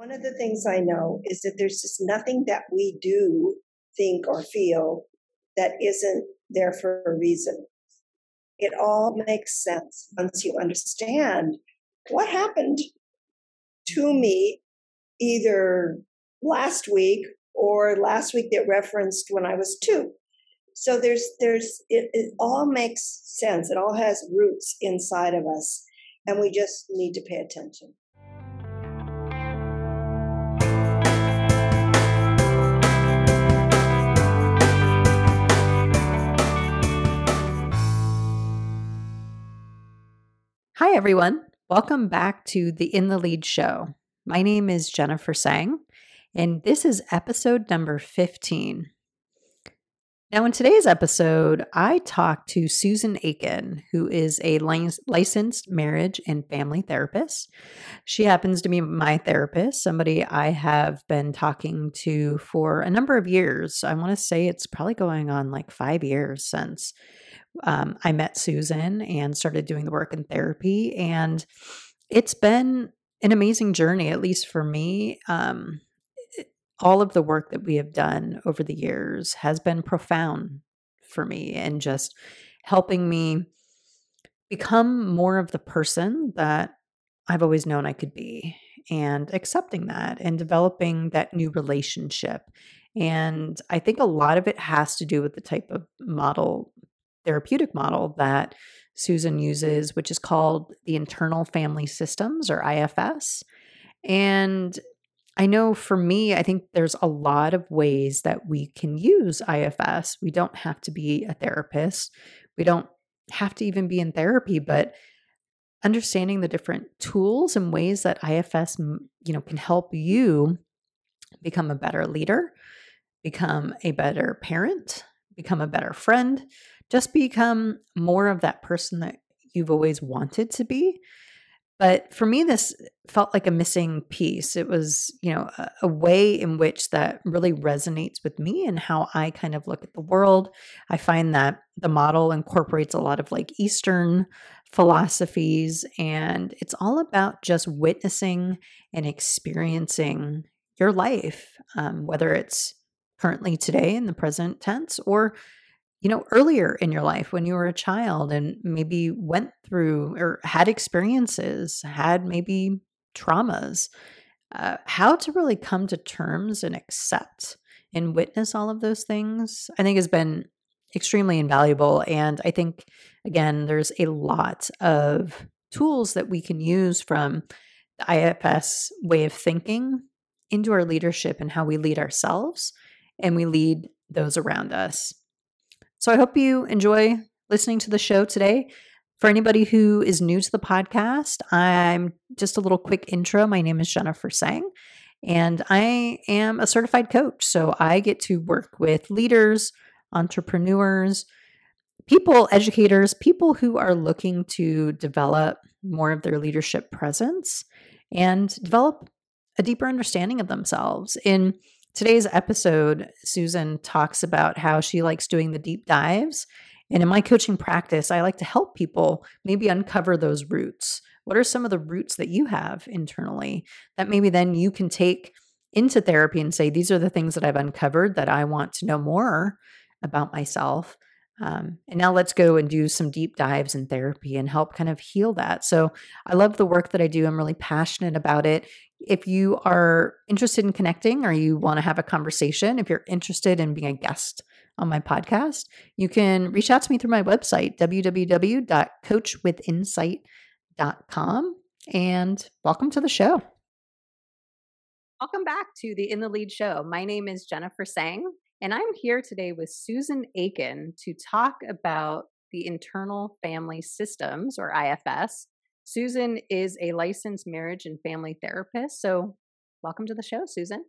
One of the things I know is that there's just nothing that we do, think, or feel that isn't there for a reason. It all makes sense once you understand what happened to me either last week or last week that referenced when I was two. So there's there's it, it all makes sense. It all has roots inside of us, and we just need to pay attention. Hi, everyone. Welcome back to the In the Lead show. My name is Jennifer Sang, and this is episode number 15. Now, in today's episode, I talked to Susan Aiken, who is a licensed marriage and family therapist. She happens to be my therapist, somebody I have been talking to for a number of years. I want to say it's probably going on like five years since um, I met Susan and started doing the work in therapy. And it's been an amazing journey, at least for me. Um, all of the work that we have done over the years has been profound for me and just helping me become more of the person that I've always known I could be and accepting that and developing that new relationship. And I think a lot of it has to do with the type of model therapeutic model that Susan uses, which is called the Internal Family Systems or IFS. And I know for me, I think there's a lot of ways that we can use IFS. We don't have to be a therapist, we don't have to even be in therapy, but understanding the different tools and ways that IFS you know can help you become a better leader, become a better parent, become a better friend, just become more of that person that you've always wanted to be. But for me, this felt like a missing piece. It was, you know, a, a, way in which that really resonates with me and how I kind of look at the world. I find that the model incorporates a lot of like Eastern philosophies, and it's all about just witnessing and experiencing your life, um, whether it's currently today in the present tense or you know, earlier in your life when you were a child and maybe went through or had experiences, had maybe traumas, uh, how to really come to terms and accept and witness all of those things, I think has been extremely invaluable. And I think, again, there's a lot of tools that we can use from the IFS way of thinking into our leadership and how we lead ourselves and we lead those around us. So I hope you enjoy listening to the show today. For anybody who is new to the podcast, I'm just a little quick intro. My name is Jennifer Sang, and I am a certified coach. So I get to work with leaders, entrepreneurs, people, educators, people who are looking to develop more of their leadership presence and develop a deeper understanding of themselves in Today's episode, Susan talks about how she likes doing the deep dives. And in my coaching practice, I like to help people maybe uncover those roots. What are some of the roots that you have internally that maybe then you can take into therapy and say, these are the things that I've uncovered that I want to know more about myself. Um, and now let's go and do some deep dives in therapy and help kind of heal that. So I love the work that I do. I'm really passionate about it. If you are interested in connecting or you want to have a conversation, if you're interested in being a guest on my podcast, you can reach out to me through my website, www.coachwithinsight.com. And welcome to the show. Welcome back to the In the Lead show. My name is Jennifer Sang, and I'm here today with Susan Aiken to talk about the internal family systems or IFS Susan is a licensed marriage and family therapist. So, welcome to the show, Susan.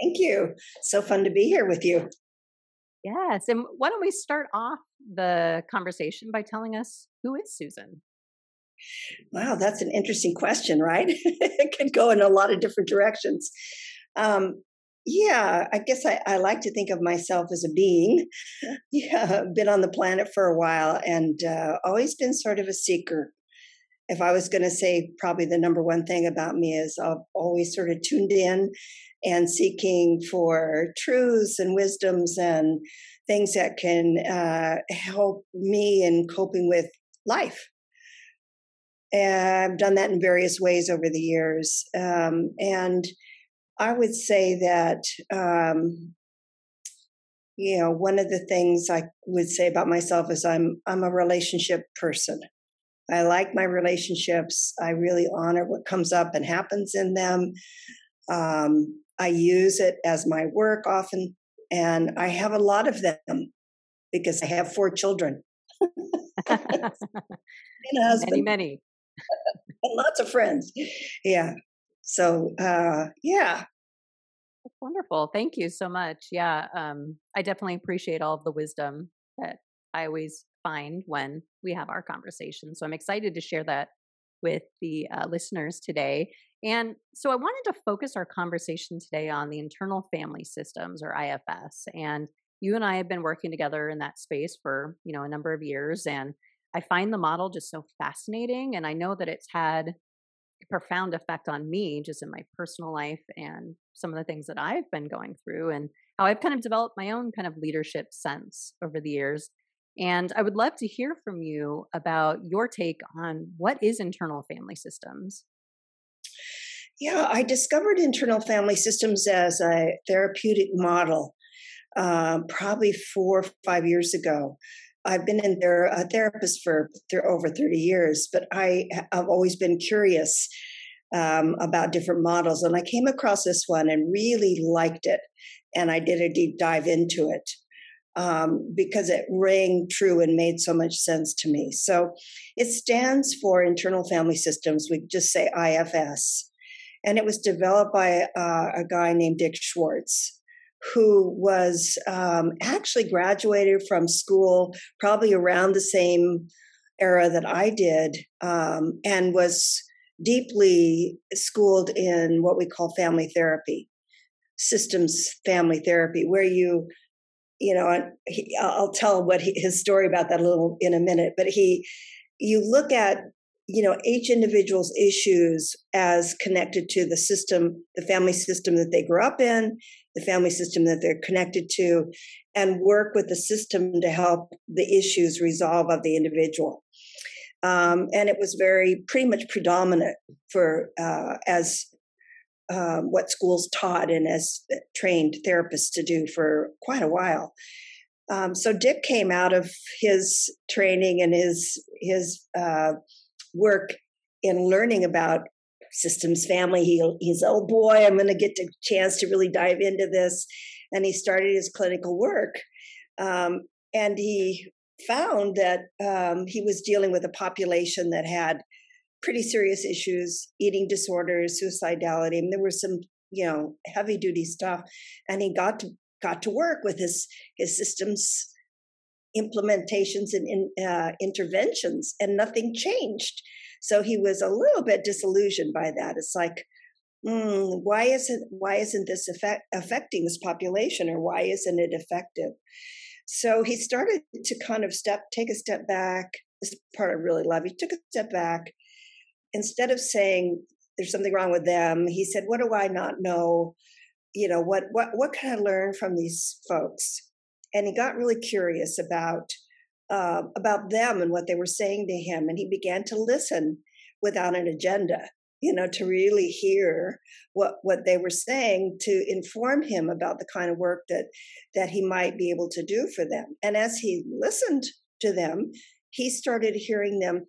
Thank you. So fun to be here with you. Yes. And why don't we start off the conversation by telling us who is Susan? Wow, that's an interesting question, right? it could go in a lot of different directions. Um, yeah, I guess I, I, like to think of myself as a being. Yeah, been on the planet for a while and uh, always been sort of a seeker if I was going to say probably the number one thing about me is I've always sort of tuned in and seeking for truths and wisdoms and things that can uh, help me in coping with life. And I've done that in various ways over the years. Um, and I would say that, um, you know, one of the things I would say about myself is I'm I'm a relationship person. I like my relationships. I really honor what comes up and happens in them. Um, I use it as my work often, and I have a lot of them because I have four children. and a husband. Many, many. and lots of friends. Yeah. So, uh, yeah. That's wonderful. Thank you so much. Yeah. Um, I definitely appreciate all of the wisdom that I always find when we have our conversation. So I'm excited to share that with the uh, listeners today. And so I wanted to focus our conversation today on the internal family systems or IFS. And you and I have been working together in that space for, you know, a number of years and I find the model just so fascinating and I know that it's had a profound effect on me just in my personal life and some of the things that I've been going through and how I've kind of developed my own kind of leadership sense over the years. And I would love to hear from you about your take on what is internal family systems. Yeah, I discovered internal family systems as a therapeutic model uh, probably four or five years ago. I've been in there a therapist for th- over 30 years, but I have always been curious um, about different models. And I came across this one and really liked it. And I did a deep dive into it um, because it rang true and made so much sense to me. So it stands for Internal Family Systems. We just say IFS. And it was developed by uh, a guy named Dick Schwartz who was um, actually graduated from school probably around the same era that I did um, and was deeply schooled in what we call family therapy, systems family therapy, where you you know, he, I'll tell what he, his story about that a little in a minute. But he, you look at you know each individual's issues as connected to the system, the family system that they grew up in, the family system that they're connected to, and work with the system to help the issues resolve of the individual. Um, and it was very pretty much predominant for uh, as um, what schools taught and as trained therapists to do for quite a while. Um, so Dick came out of his training and his his uh, work in learning about systems family. He, he's oh boy, I'm going to get a chance to really dive into this, and he started his clinical work. Um, and he found that um, he was dealing with a population that had pretty serious issues, eating disorders, suicidality. there was some, you know, heavy duty stuff. And he got to got to work with his his systems implementations and in, uh, interventions, and nothing changed. So he was a little bit disillusioned by that. It's like, mm, why isn't why isn't this effect, affecting this population, or why isn't it effective? So he started to kind of step, take a step back. This part I really love. He took a step back instead of saying there's something wrong with them, he said, "What do I not know? You know, what what what can I learn from these folks?" And he got really curious about uh, about them and what they were saying to him, and he began to listen without an agenda. You know, to really hear what what they were saying to inform him about the kind of work that that he might be able to do for them. And as he listened to them, he started hearing them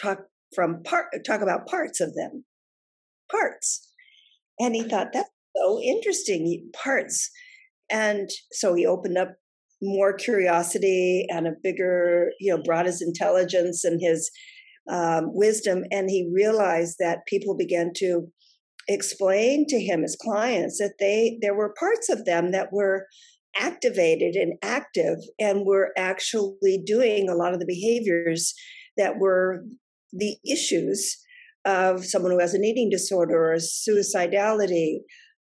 talk from part talk about parts of them. Parts. And he thought that's so interesting parts. And so he opened up more curiosity and a bigger you know brought his intelligence and his um, wisdom. And he realized that people began to explain to him as clients that they there were parts of them that were activated and active and were actually doing a lot of the behaviors that were the issues of someone who has an eating disorder or suicidality,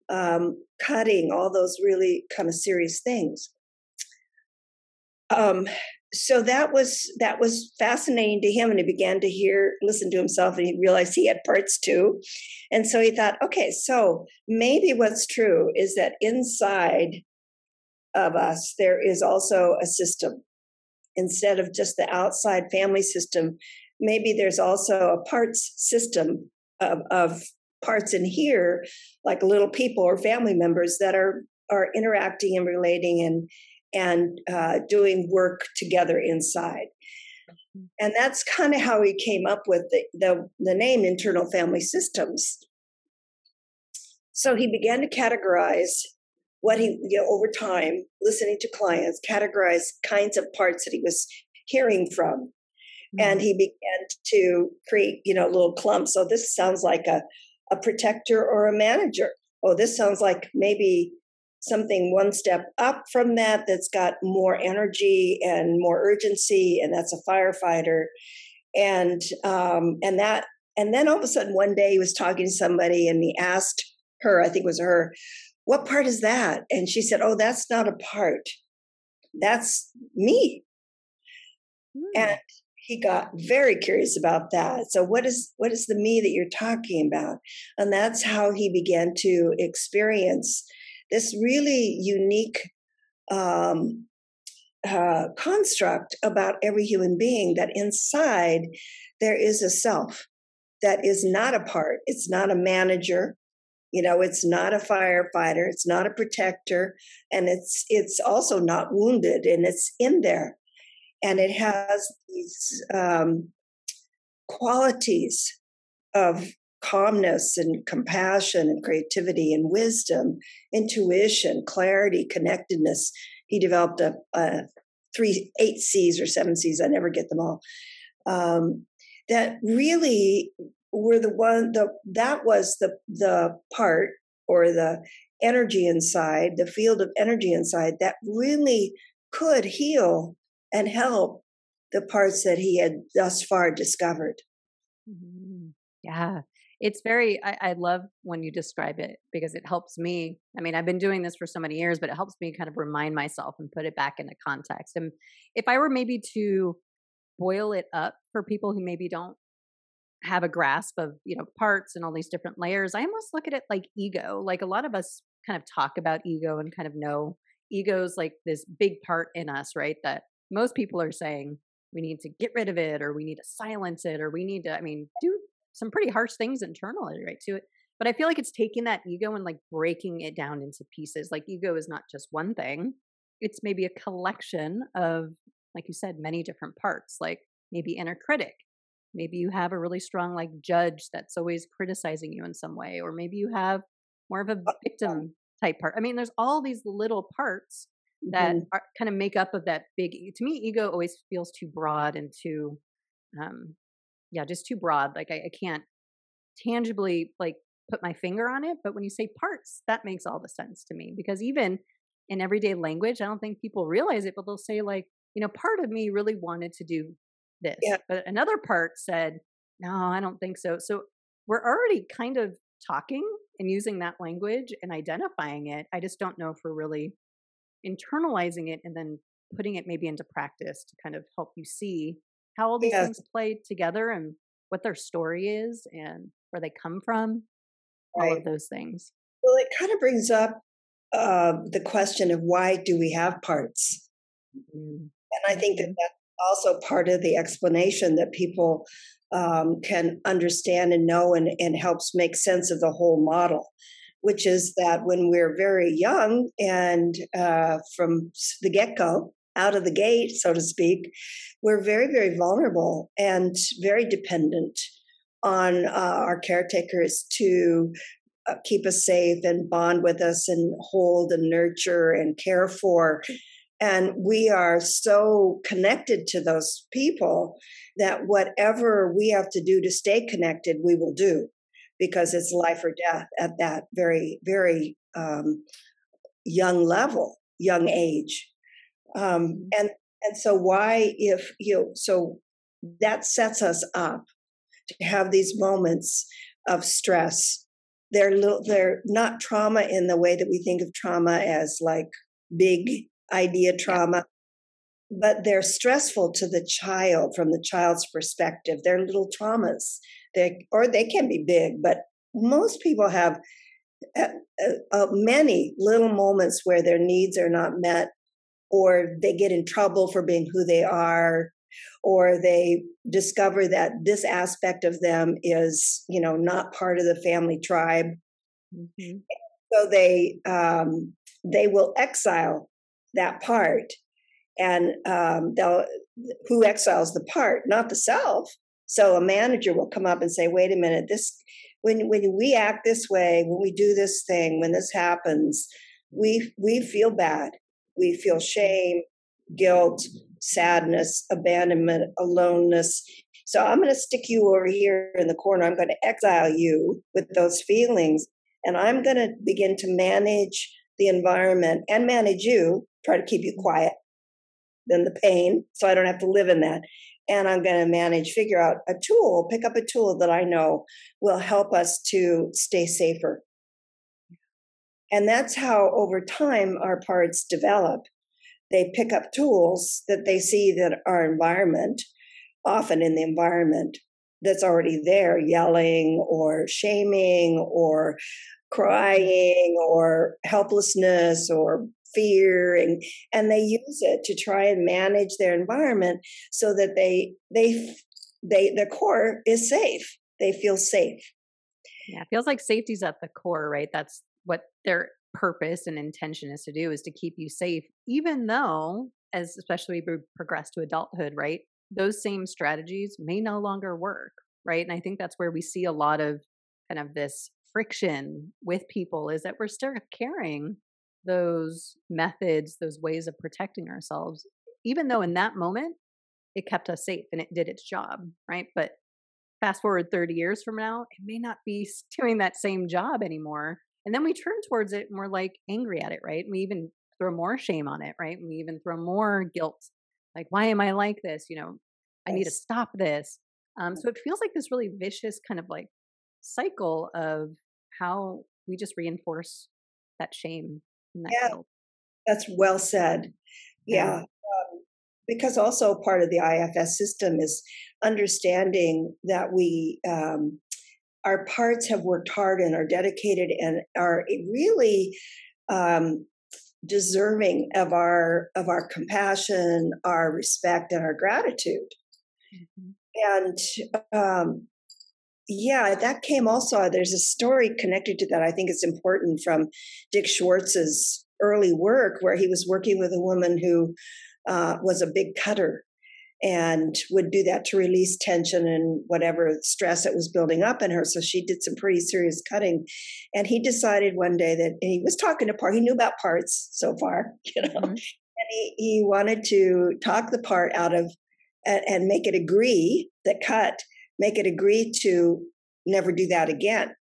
um, cutting, all those really kind of serious things. Um, so that was that was fascinating to him and he began to hear listen to himself and he realized he had parts too and so he thought okay so maybe what's true is that inside of us there is also a system instead of just the outside family system maybe there's also a parts system of, of parts in here like little people or family members that are are interacting and relating and and uh, doing work together inside. And that's kind of how he came up with the, the, the name internal family systems. So he began to categorize what he, you know, over time, listening to clients, categorize kinds of parts that he was hearing from. Mm-hmm. And he began to create, you know, little clumps. So this sounds like a, a protector or a manager. Oh, this sounds like maybe something one step up from that that's got more energy and more urgency and that's a firefighter and um, and that and then all of a sudden one day he was talking to somebody and he asked her i think it was her what part is that and she said oh that's not a part that's me mm. and he got very curious about that. So what is what is the me that you're talking about? And that's how he began to experience this really unique um, uh, construct about every human being that inside there is a self that is not a part, it's not a manager, you know it's not a firefighter. It's not a protector. And it's it's also not wounded and it's in there and it has these um, qualities of calmness and compassion and creativity and wisdom, intuition, clarity, connectedness. He developed a, a three, eight C's or seven C's. I never get them all. Um, that really were the one. The that was the the part or the energy inside, the field of energy inside that really could heal and help the parts that he had thus far discovered. Mm-hmm. Yeah it's very I, I, love when you describe it because it helps me i mean i've been doing this for so many years but it helps me kind of remind myself and put it back into context and if i were maybe to boil it up for people who maybe don't have a grasp of you know parts and all these different layers i almost look at it like ego like a lot of us kind of talk about ego and kind of know ego's like this big part in us right that most people are saying we need to get rid of it or we need to silence it or we need to i mean do some pretty harsh things internally, right? To it. But I feel like it's taking that ego and like breaking it down into pieces. Like ego is not just one thing. It's maybe a collection of, like you said, many different parts, like maybe inner critic. Maybe you have a really strong like judge that's always criticizing you in some way, or maybe you have more of a uh, victim type part. I mean, there's all these little parts that mm-hmm. are, kind of make up of that big. To me, ego always feels too broad and too um, yeah, just too broad. Like I, I can't tangibly like put my finger on it. But when you say parts, that makes all the sense to me because even in everyday language, I don't think people realize it, but they'll say like, you know, part of me really wanted to do this, yeah. but another part said, no, I don't think so. So we're already kind of talking and using that language and identifying it. I just don't know if we're really internalizing it and then putting it maybe into practice to kind of help you see how all these yes. things play together and what their story is and where they come from, right. all of those things. Well, it kind of brings up uh, the question of why do we have parts? Mm-hmm. And I think that mm-hmm. that's also part of the explanation that people um, can understand and know and, and helps make sense of the whole model which is that when we're very young and uh, from the get go, out of the gate, so to speak, we're very, very vulnerable and very dependent on uh, our caretakers to uh, keep us safe and bond with us and hold and nurture and care for. And we are so connected to those people that whatever we have to do to stay connected, we will do because it's life or death at that very, very um, young level, young age. Um, mm-hmm. and and so why if you know, so that sets us up to have these moments of stress. They're little, they're not trauma in the way that we think of trauma as like big idea trauma. but they're stressful to the child from the child's perspective. They're little traumas. They or they can be big, but most people have uh, uh, uh, many little moments where their needs are not met, or they get in trouble for being who they are, or they discover that this aspect of them is, you know, not part of the family tribe. Mm-hmm. So they um, they will exile that part and um, they'll who exiles the part, not the self. So a manager will come up and say, "Wait a minute, this when when we act this way, when we do this thing, when this happens, we we feel bad, we feel shame, guilt, sadness, abandonment, aloneness." So I'm going to stick you over here in the corner. I'm going to exile you with those feelings, and I'm going to begin to manage the environment and manage you. Try to keep you quiet than the pain so I don't have to live in that. And I'm going to manage, figure out a tool, pick up a tool that I know will help us to stay safer. And that's how over time our parts develop. They pick up tools that they see that our environment, often in the environment that's already there, yelling or shaming or crying or helplessness or fear and and they use it to try and manage their environment so that they they they their core is safe. They feel safe. Yeah it feels like safety's at the core right? That's what their purpose and intention is to do is to keep you safe even though as especially we progress to adulthood right those same strategies may no longer work right? And i think that's where we see a lot of kind of this friction with people is that we're still carrying those methods, those ways of protecting ourselves, even though in that moment it kept us safe and it did its job, right? But fast forward 30 years from now, it may not be doing that same job anymore. And then we turn towards it and we're like angry at it, right? we even throw more shame on it, right? we even throw more guilt. Like, why am I like this? You know, I need to stop this. Um, so it feels like this really vicious kind of like cycle of how we just reinforce that shame that yeah, field. That's well said. Yeah. Um, because also part of the IFS system is understanding that we, um, our parts have worked hard and are dedicated and are really um, deserving of our of our compassion, our respect, and our gratitude. Mm-hmm. And um, yeah, that came also. There's a story connected to that. I think it's important from Dick Schwartz's early work, where he was working with a woman who uh, was a big cutter and would do that to release tension and whatever stress that was building up in her. So she did some pretty serious cutting. And he decided one day that he was talking to part, he knew about parts so far, you know, mm-hmm. and he, he wanted to talk the part out of and, and make it agree that cut make it agree to never do that again.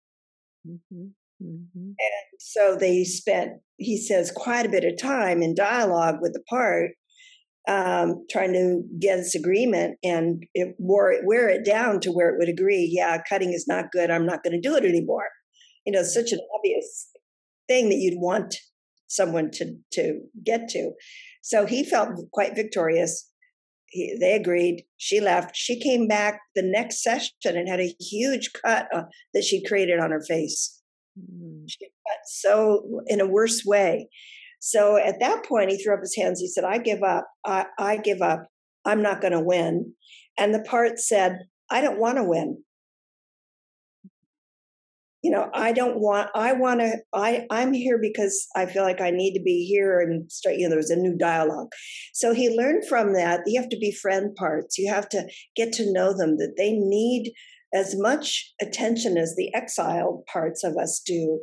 Mm-hmm. Mm-hmm. And so they spent, he says, quite a bit of time in dialogue with the part, um, trying to get this agreement and it wore it, wear it down to where it would agree, yeah, cutting is not good. I'm not going to do it anymore. You know, such an obvious thing that you'd want someone to to get to. So he felt quite victorious he, they agreed. She left. She came back the next session and had a huge cut uh, that she created on her face. Mm. She cut so in a worse way. So at that point, he threw up his hands. He said, "I give up. I, I give up. I'm not going to win." And the part said, "I don't want to win you know i don't want i want to i i'm here because i feel like i need to be here and start you know there's a new dialogue. So he learned from that you have to befriend parts you have to get to know them that they need as much attention as the exiled parts of us do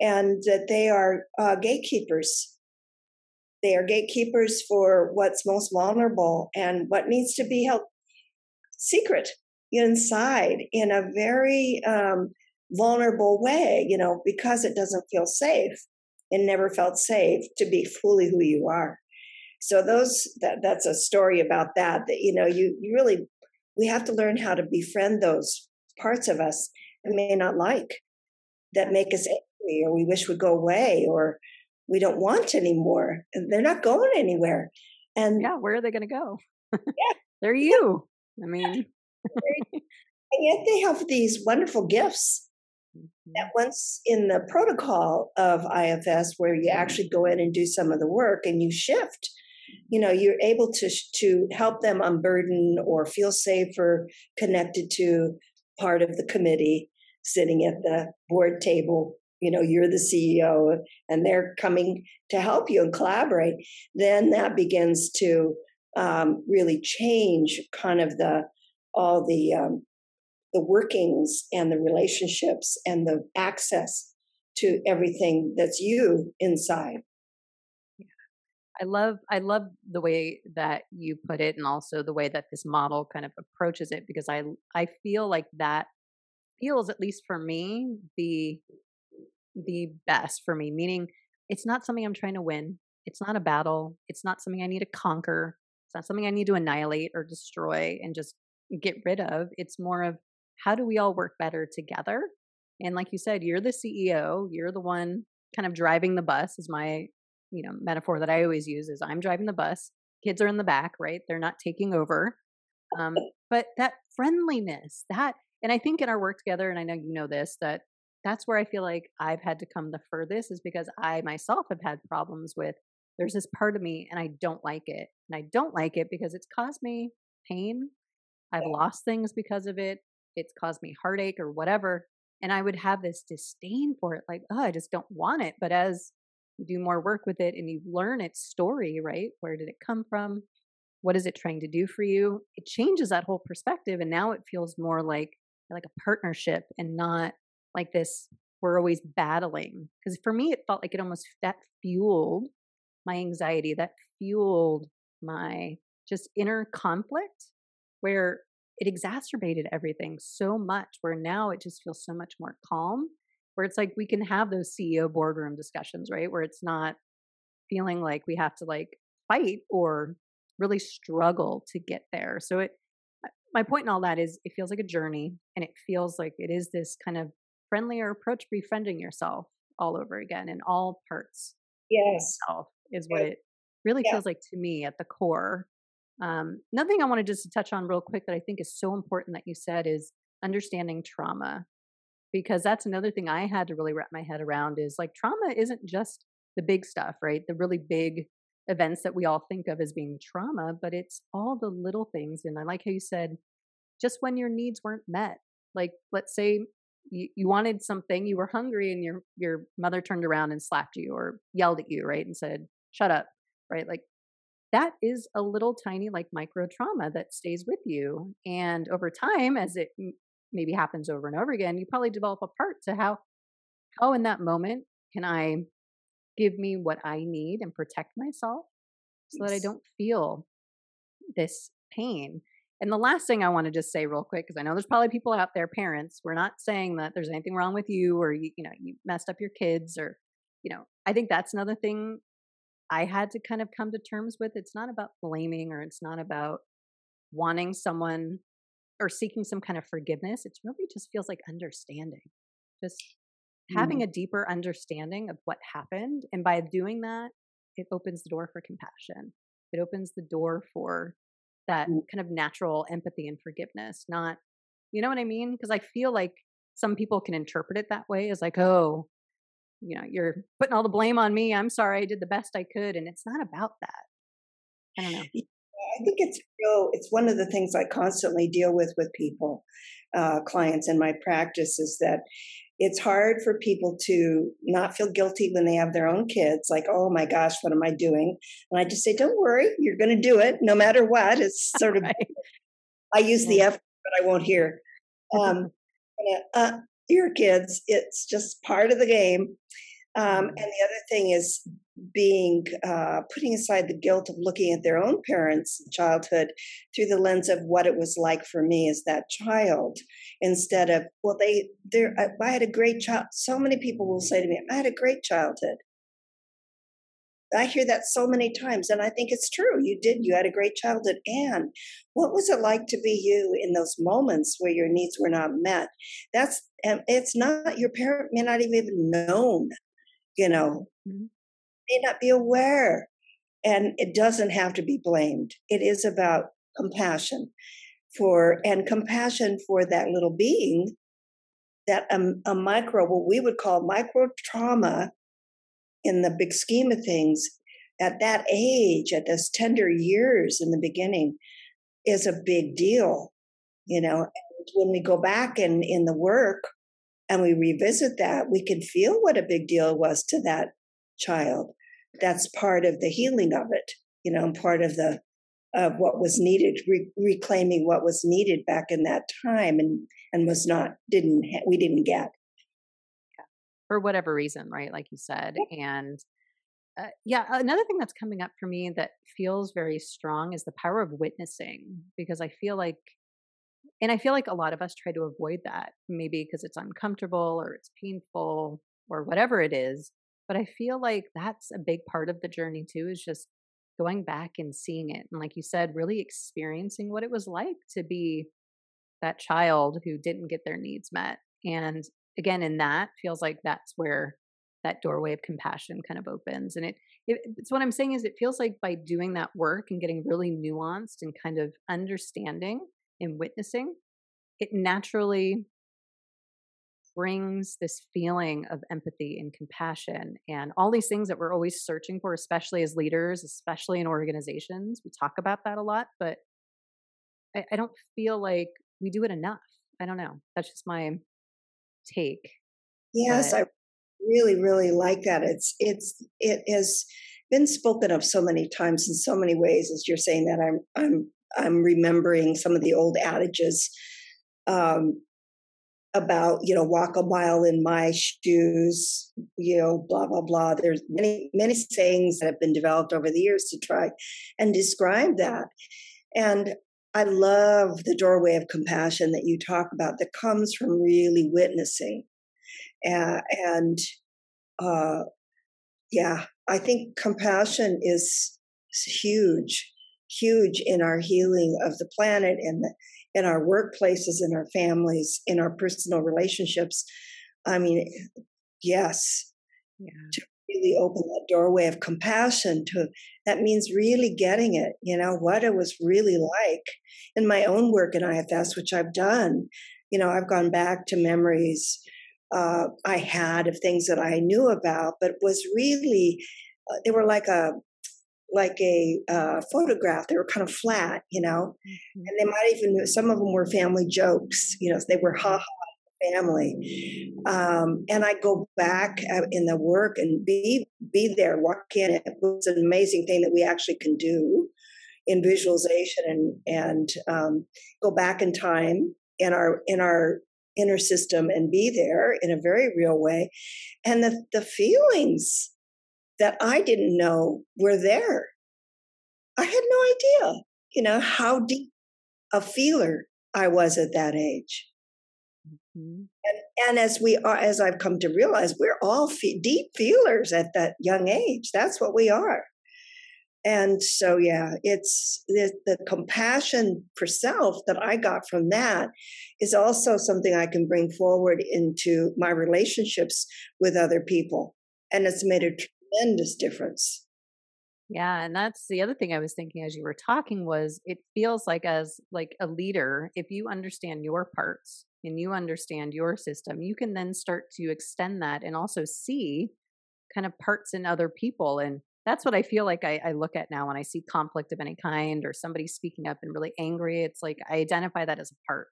and that they are uh, gatekeepers. They are gatekeepers for what's most vulnerable and what needs to be held secret inside in a very um, vulnerable way, you know, because it doesn't feel safe and never felt safe to be fully who you are. So those that that's a story about that that you know you you really we have to learn how to befriend those parts of us that may not like that make us angry or we wish would go away or we don't want anymore and they're not going anywhere And yeah, where are they going to go? Yeah. They're you. I mean, and yet they have these wonderful gifts. That once in the protocol of IFS, where you actually go in and do some of the work and you shift, you know, you're able to to help them unburden or feel safer, connected to part of the committee, sitting at the board table. You know, you're the CEO, and they're coming to help you and collaborate. Then that begins to um, really change kind of the all the um, the workings and the relationships and the access to everything that's you inside. I love I love the way that you put it and also the way that this model kind of approaches it because I I feel like that feels at least for me the the best for me meaning it's not something I'm trying to win. It's not a battle. It's not something I need to conquer. It's not something I need to annihilate or destroy and just get rid of. It's more of how do we all work better together? And like you said, you're the CEO, you're the one kind of driving the bus is my, you know, metaphor that I always use is I'm driving the bus, kids are in the back, right? They're not taking over. Um, but that friendliness, that and I think in our work together, and I know you know this, that that's where I feel like I've had to come the furthest is because I myself have had problems with there's this part of me and I don't like it. And I don't like it because it's caused me pain. I've lost things because of it. It's caused me heartache or whatever. And I would have this disdain for it, like, oh, I just don't want it. But as you do more work with it and you learn its story, right? Where did it come from? What is it trying to do for you? It changes that whole perspective. And now it feels more like like a partnership and not like this we're always battling because for me it felt like it almost that fueled my anxiety, that fueled my just inner conflict where it exacerbated everything so much where now it just feels so much more calm where it's like we can have those CEO boardroom discussions, right? Where it's not feeling like we have to like fight or really struggle to get there. So it uh, my point in all that is it feels like a journey and it feels like it is this kind of friendlier approach befriending yourself all over again in all parts yes is what it really yeah. feels like to me at the core. Um, another thing I wanted just to touch on real quick that I think is so important that you said is understanding trauma, because that's another thing I had to really wrap my head around is like trauma isn't just the big stuff, right? The really big events that we all think of as being trauma, but it's all the little things. And I like how you said, just when your needs weren't met, like let's say you, you wanted something, you were hungry, and your your mother turned around and slapped you or yelled at you, right, and said, "Shut up," right? Like that is a little tiny like micro trauma that stays with you, and over time, as it maybe happens over and over again, you probably develop a part to how how in that moment can I give me what I need and protect myself so yes. that I don't feel this pain. And the last thing I want to just say real quick, because I know there's probably people out there, parents, we're not saying that there's anything wrong with you or you, you know, you messed up your kids or, you know, I think that's another thing I had to kind of come to terms with. It's not about blaming or it's not about wanting someone or seeking some kind of forgiveness. It really just feels like understanding, just mm. having a deeper understanding of what happened. And by doing that, it opens the door for compassion. It opens the door for that mm. kind of natural empathy and forgiveness, not, you know what I mean? Because I feel like some people can interpret it that way as like, oh, you know, you're putting all the blame on me. I'm sorry, I did the best I could. And it's not about that. I don't know. I think it's real. It's one of the things I constantly deal with with people, uh, clients in my practice is that it's hard for people to not feel guilty when they have their own kids like oh my gosh what am i doing and i just say don't worry you're going to do it no matter what it's sort of right. i use yeah. the f but i won't hear um, uh, your kids it's just part of the game um, mm-hmm. and the other thing is being uh, putting aside the guilt of looking at their own parents' childhood through the lens of what it was like for me as that child, instead of well, they there. I, I had a great child. So many people will say to me, "I had a great childhood." I hear that so many times, and I think it's true. You did. You had a great childhood. And what was it like to be you in those moments where your needs were not met? That's and it's not your parent may not even known, you know, mm-hmm may not be aware. and it doesn't have to be blamed. It is about compassion for and compassion for that little being that a, a micro, what we would call micro trauma in the big scheme of things, at that age, at those tender years in the beginning, is a big deal. You know, and when we go back in, in the work and we revisit that, we can feel what a big deal it was to that child. That's part of the healing of it, you know, and part of the of what was needed, re- reclaiming what was needed back in that time, and and was not didn't ha- we didn't get for whatever reason, right? Like you said, and uh, yeah, another thing that's coming up for me that feels very strong is the power of witnessing because I feel like and I feel like a lot of us try to avoid that, maybe because it's uncomfortable or it's painful or whatever it is. But I feel like that's a big part of the journey too, is just going back and seeing it. And like you said, really experiencing what it was like to be that child who didn't get their needs met. And again, in that feels like that's where that doorway of compassion kind of opens. And it, it, it's what I'm saying is it feels like by doing that work and getting really nuanced and kind of understanding and witnessing, it naturally brings this feeling of empathy and compassion and all these things that we're always searching for, especially as leaders, especially in organizations. We talk about that a lot, but I, I don't feel like we do it enough. I don't know. That's just my take. Yes, but, I really, really like that. It's it's it has been spoken of so many times in so many ways as you're saying that I'm I'm I'm remembering some of the old adages um, about you know walk a mile in my shoes, you know blah blah blah. There's many many sayings that have been developed over the years to try and describe that, and I love the doorway of compassion that you talk about that comes from really witnessing, uh, and uh, yeah, I think compassion is huge huge in our healing of the planet and the, in our workplaces, in our families, in our personal relationships. I mean, yes, yeah. to really open that doorway of compassion to that means really getting it, you know, what it was really like in my own work in IFS, which I've done. You know, I've gone back to memories uh, I had of things that I knew about, but was really, uh, they were like a like a uh, photograph. They were kind of flat, you know, mm-hmm. and they might even some of them were family jokes. You know, they were ha ha family. Um, and I go back uh, in the work and be be there, walk in. It was an amazing thing that we actually can do in visualization and and um, go back in time in our in our inner system and be there in a very real way and the the feelings that I didn't know were there. I had no idea, you know, how deep a feeler I was at that age. Mm-hmm. And, and as we are, as I've come to realize, we're all fe- deep feelers at that young age. That's what we are. And so, yeah, it's the, the compassion for self that I got from that is also something I can bring forward into my relationships with other people. And it's made a tremendous difference. Yeah, and that's the other thing I was thinking as you were talking was it feels like as like a leader, if you understand your parts and you understand your system, you can then start to extend that and also see kind of parts in other people. And that's what I feel like I, I look at now when I see conflict of any kind or somebody speaking up and really angry. It's like I identify that as a part.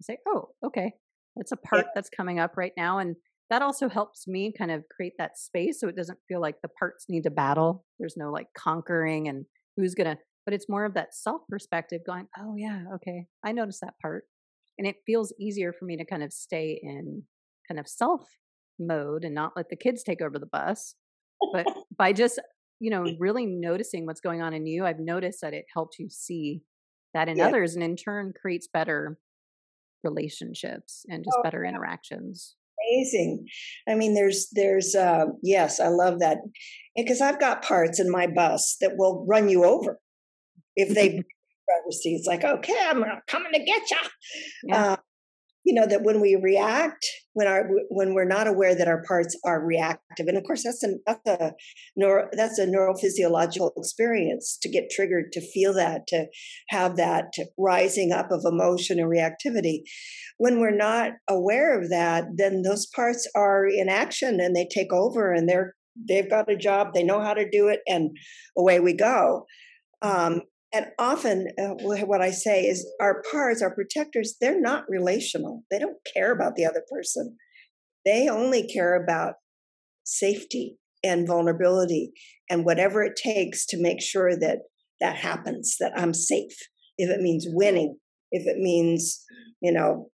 I say, oh, okay, that's a part that's coming up right now. And that also helps me kind of create that space so it doesn't feel like the parts need to battle. There's no like conquering and who's going to, but it's more of that self perspective going, oh, yeah, okay, I noticed that part. And it feels easier for me to kind of stay in kind of self mode and not let the kids take over the bus. But by just, you know, really noticing what's going on in you, I've noticed that it helps you see that in yeah. others and in turn creates better relationships and just oh, better yeah. interactions amazing. I mean, there's, there's, uh, yes, I love that because I've got parts in my bus that will run you over if they seats. Like, okay, I'm coming to get you. Yeah. Uh, you know that when we react when our when we're not aware that our parts are reactive and of course that's a that's a neuro, that's a neurophysiological experience to get triggered to feel that to have that rising up of emotion and reactivity when we're not aware of that then those parts are in action and they take over and they're they've got a job they know how to do it and away we go um, and often uh, what i say is our parts our protectors they're not relational. They don't care about the other person. They only care about safety and vulnerability and whatever it takes to make sure that that happens that i'm safe. If it means winning if it means you know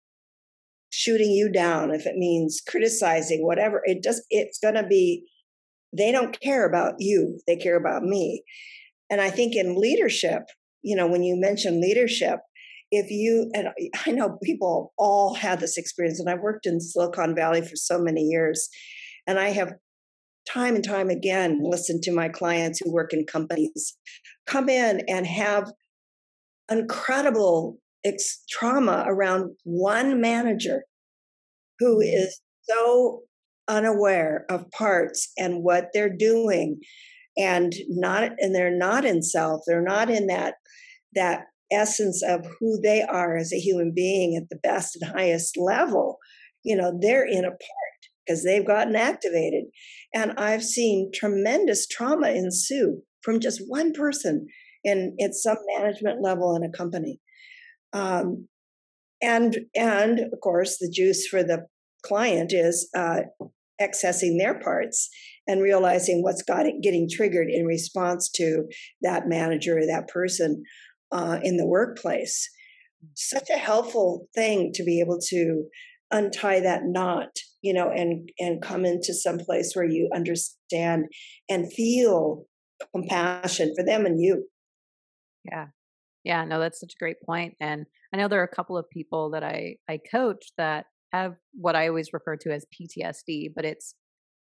shooting you down if it means criticizing whatever it does it's going to be they don't care about you. They care about me and I think in leadership, you know, when you mention leadership, if you, and I know people all had this experience, and I've worked in Silicon Valley for so many years, and I have time and time again listened to my clients who work in companies come in and have incredible ex- trauma around one manager who mm-hmm. so unaware of parts and what they're doing and not and they're not in self they're not in that that essence of who they are as a human being at the best and highest level. You know they're in a part because they've gotten activated. And i've seen tremendous trauma ensue from just one person in at some management level in a company. Um, and and of course the juice for the client is uh, accessing their parts and realizing what's got it getting triggered in response to that manager or that person uh, in the workplace. Such a helpful thing to be able to untie that knot, you know, and and come into some place where you understand and feel compassion for them and you. Yeah. Yeah, no, that's such a great point. And I know there are a couple of people that I I coach that have what I always refer to as PTSD, but it's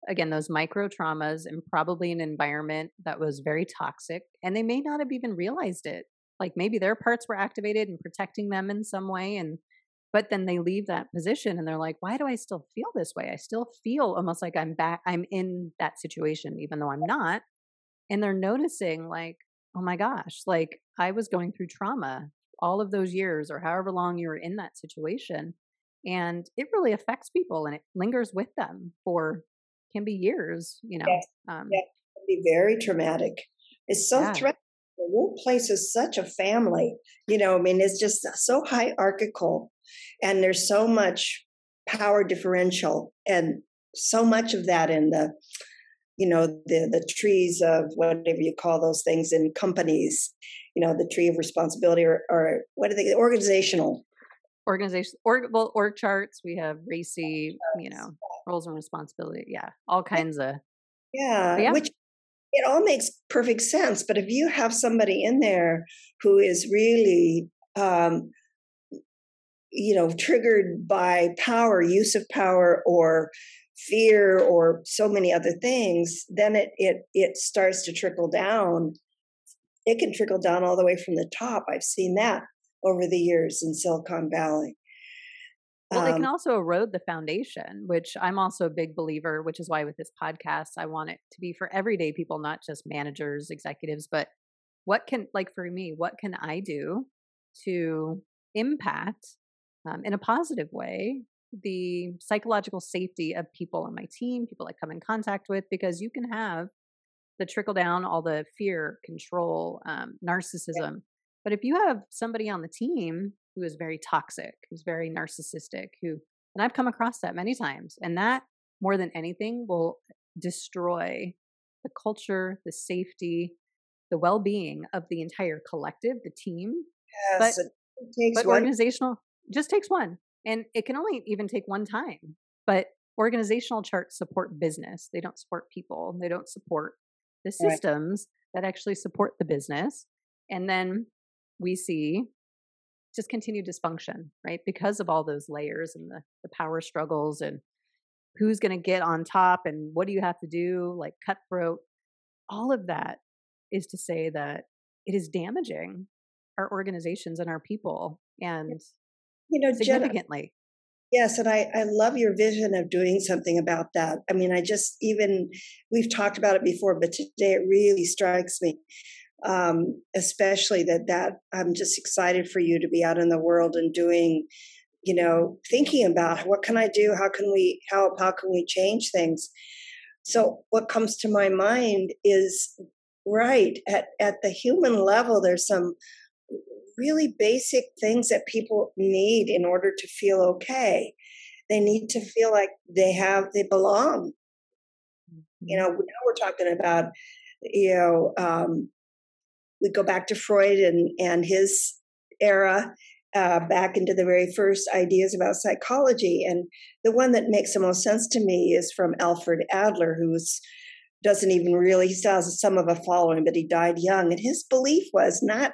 again those micro traumas and probably an environment that was very toxic and they may not have even realized it. Like maybe their parts were activated and protecting them in some way and but then they leave that position and they're like why do i still feel this way? I still feel almost like i'm back i'm in that situation even though i'm not. And they're noticing like oh my gosh like i was going through trauma all of those years or however long you were in that situation and it really affects people and it lingers with them for can be years, you know. Yes. Um, yeah, it can be very traumatic. It's so yeah. threatening. The workplace is such a family, you know. I mean, it's just so hierarchical, and there's so much power differential, and so much of that in the, you know, the the trees of whatever you call those things in companies, you know, the tree of responsibility or, or what are they organizational organization org well org charts we have RACI you know roles and responsibility yeah all kinds of yeah, yeah. which it all makes perfect sense but if you have somebody in there who is really um you know triggered by power use of power or fear or so many other things then it it it starts to trickle down it can trickle down all the way from the top i've seen that over the years in Silicon Valley. Well, um, it can also erode the foundation, which I'm also a big believer, which is why with this podcast, I want it to be for everyday people, not just managers, executives, but what can, like for me, what can I do to impact um, in a positive way the psychological safety of people on my team, people I come in contact with, because you can have the trickle down, all the fear, control, um, narcissism. But if you have somebody on the team who is very toxic, who's very narcissistic, who, and I've come across that many times, and that more than anything will destroy the culture, the safety, the well being of the entire collective, the team. Yes, but, but organizational just takes one. And it can only even take one time. But organizational charts support business, they don't support people, they don't support the systems right. that actually support the business. And then we see just continued dysfunction, right? Because of all those layers and the, the power struggles and who's going to get on top and what do you have to do, like cutthroat. All of that is to say that it is damaging our organizations and our people and you know significantly. Yes, and I, I love your vision of doing something about that. I mean, I just even we've talked about it before, but today it really strikes me, um, especially that that I'm just excited for you to be out in the world and doing, you know, thinking about what can I do? How can we how how can we change things? So what comes to my mind is right at at the human level. There's some really basic things that people need in order to feel okay. They need to feel like they have, they belong. You mm-hmm. know, now we're talking about, you know, um, we go back to Freud and, and his era, uh, back into the very first ideas about psychology. And the one that makes the most sense to me is from Alfred Adler, who's doesn't even really, he still has some of a following, but he died young. And his belief was not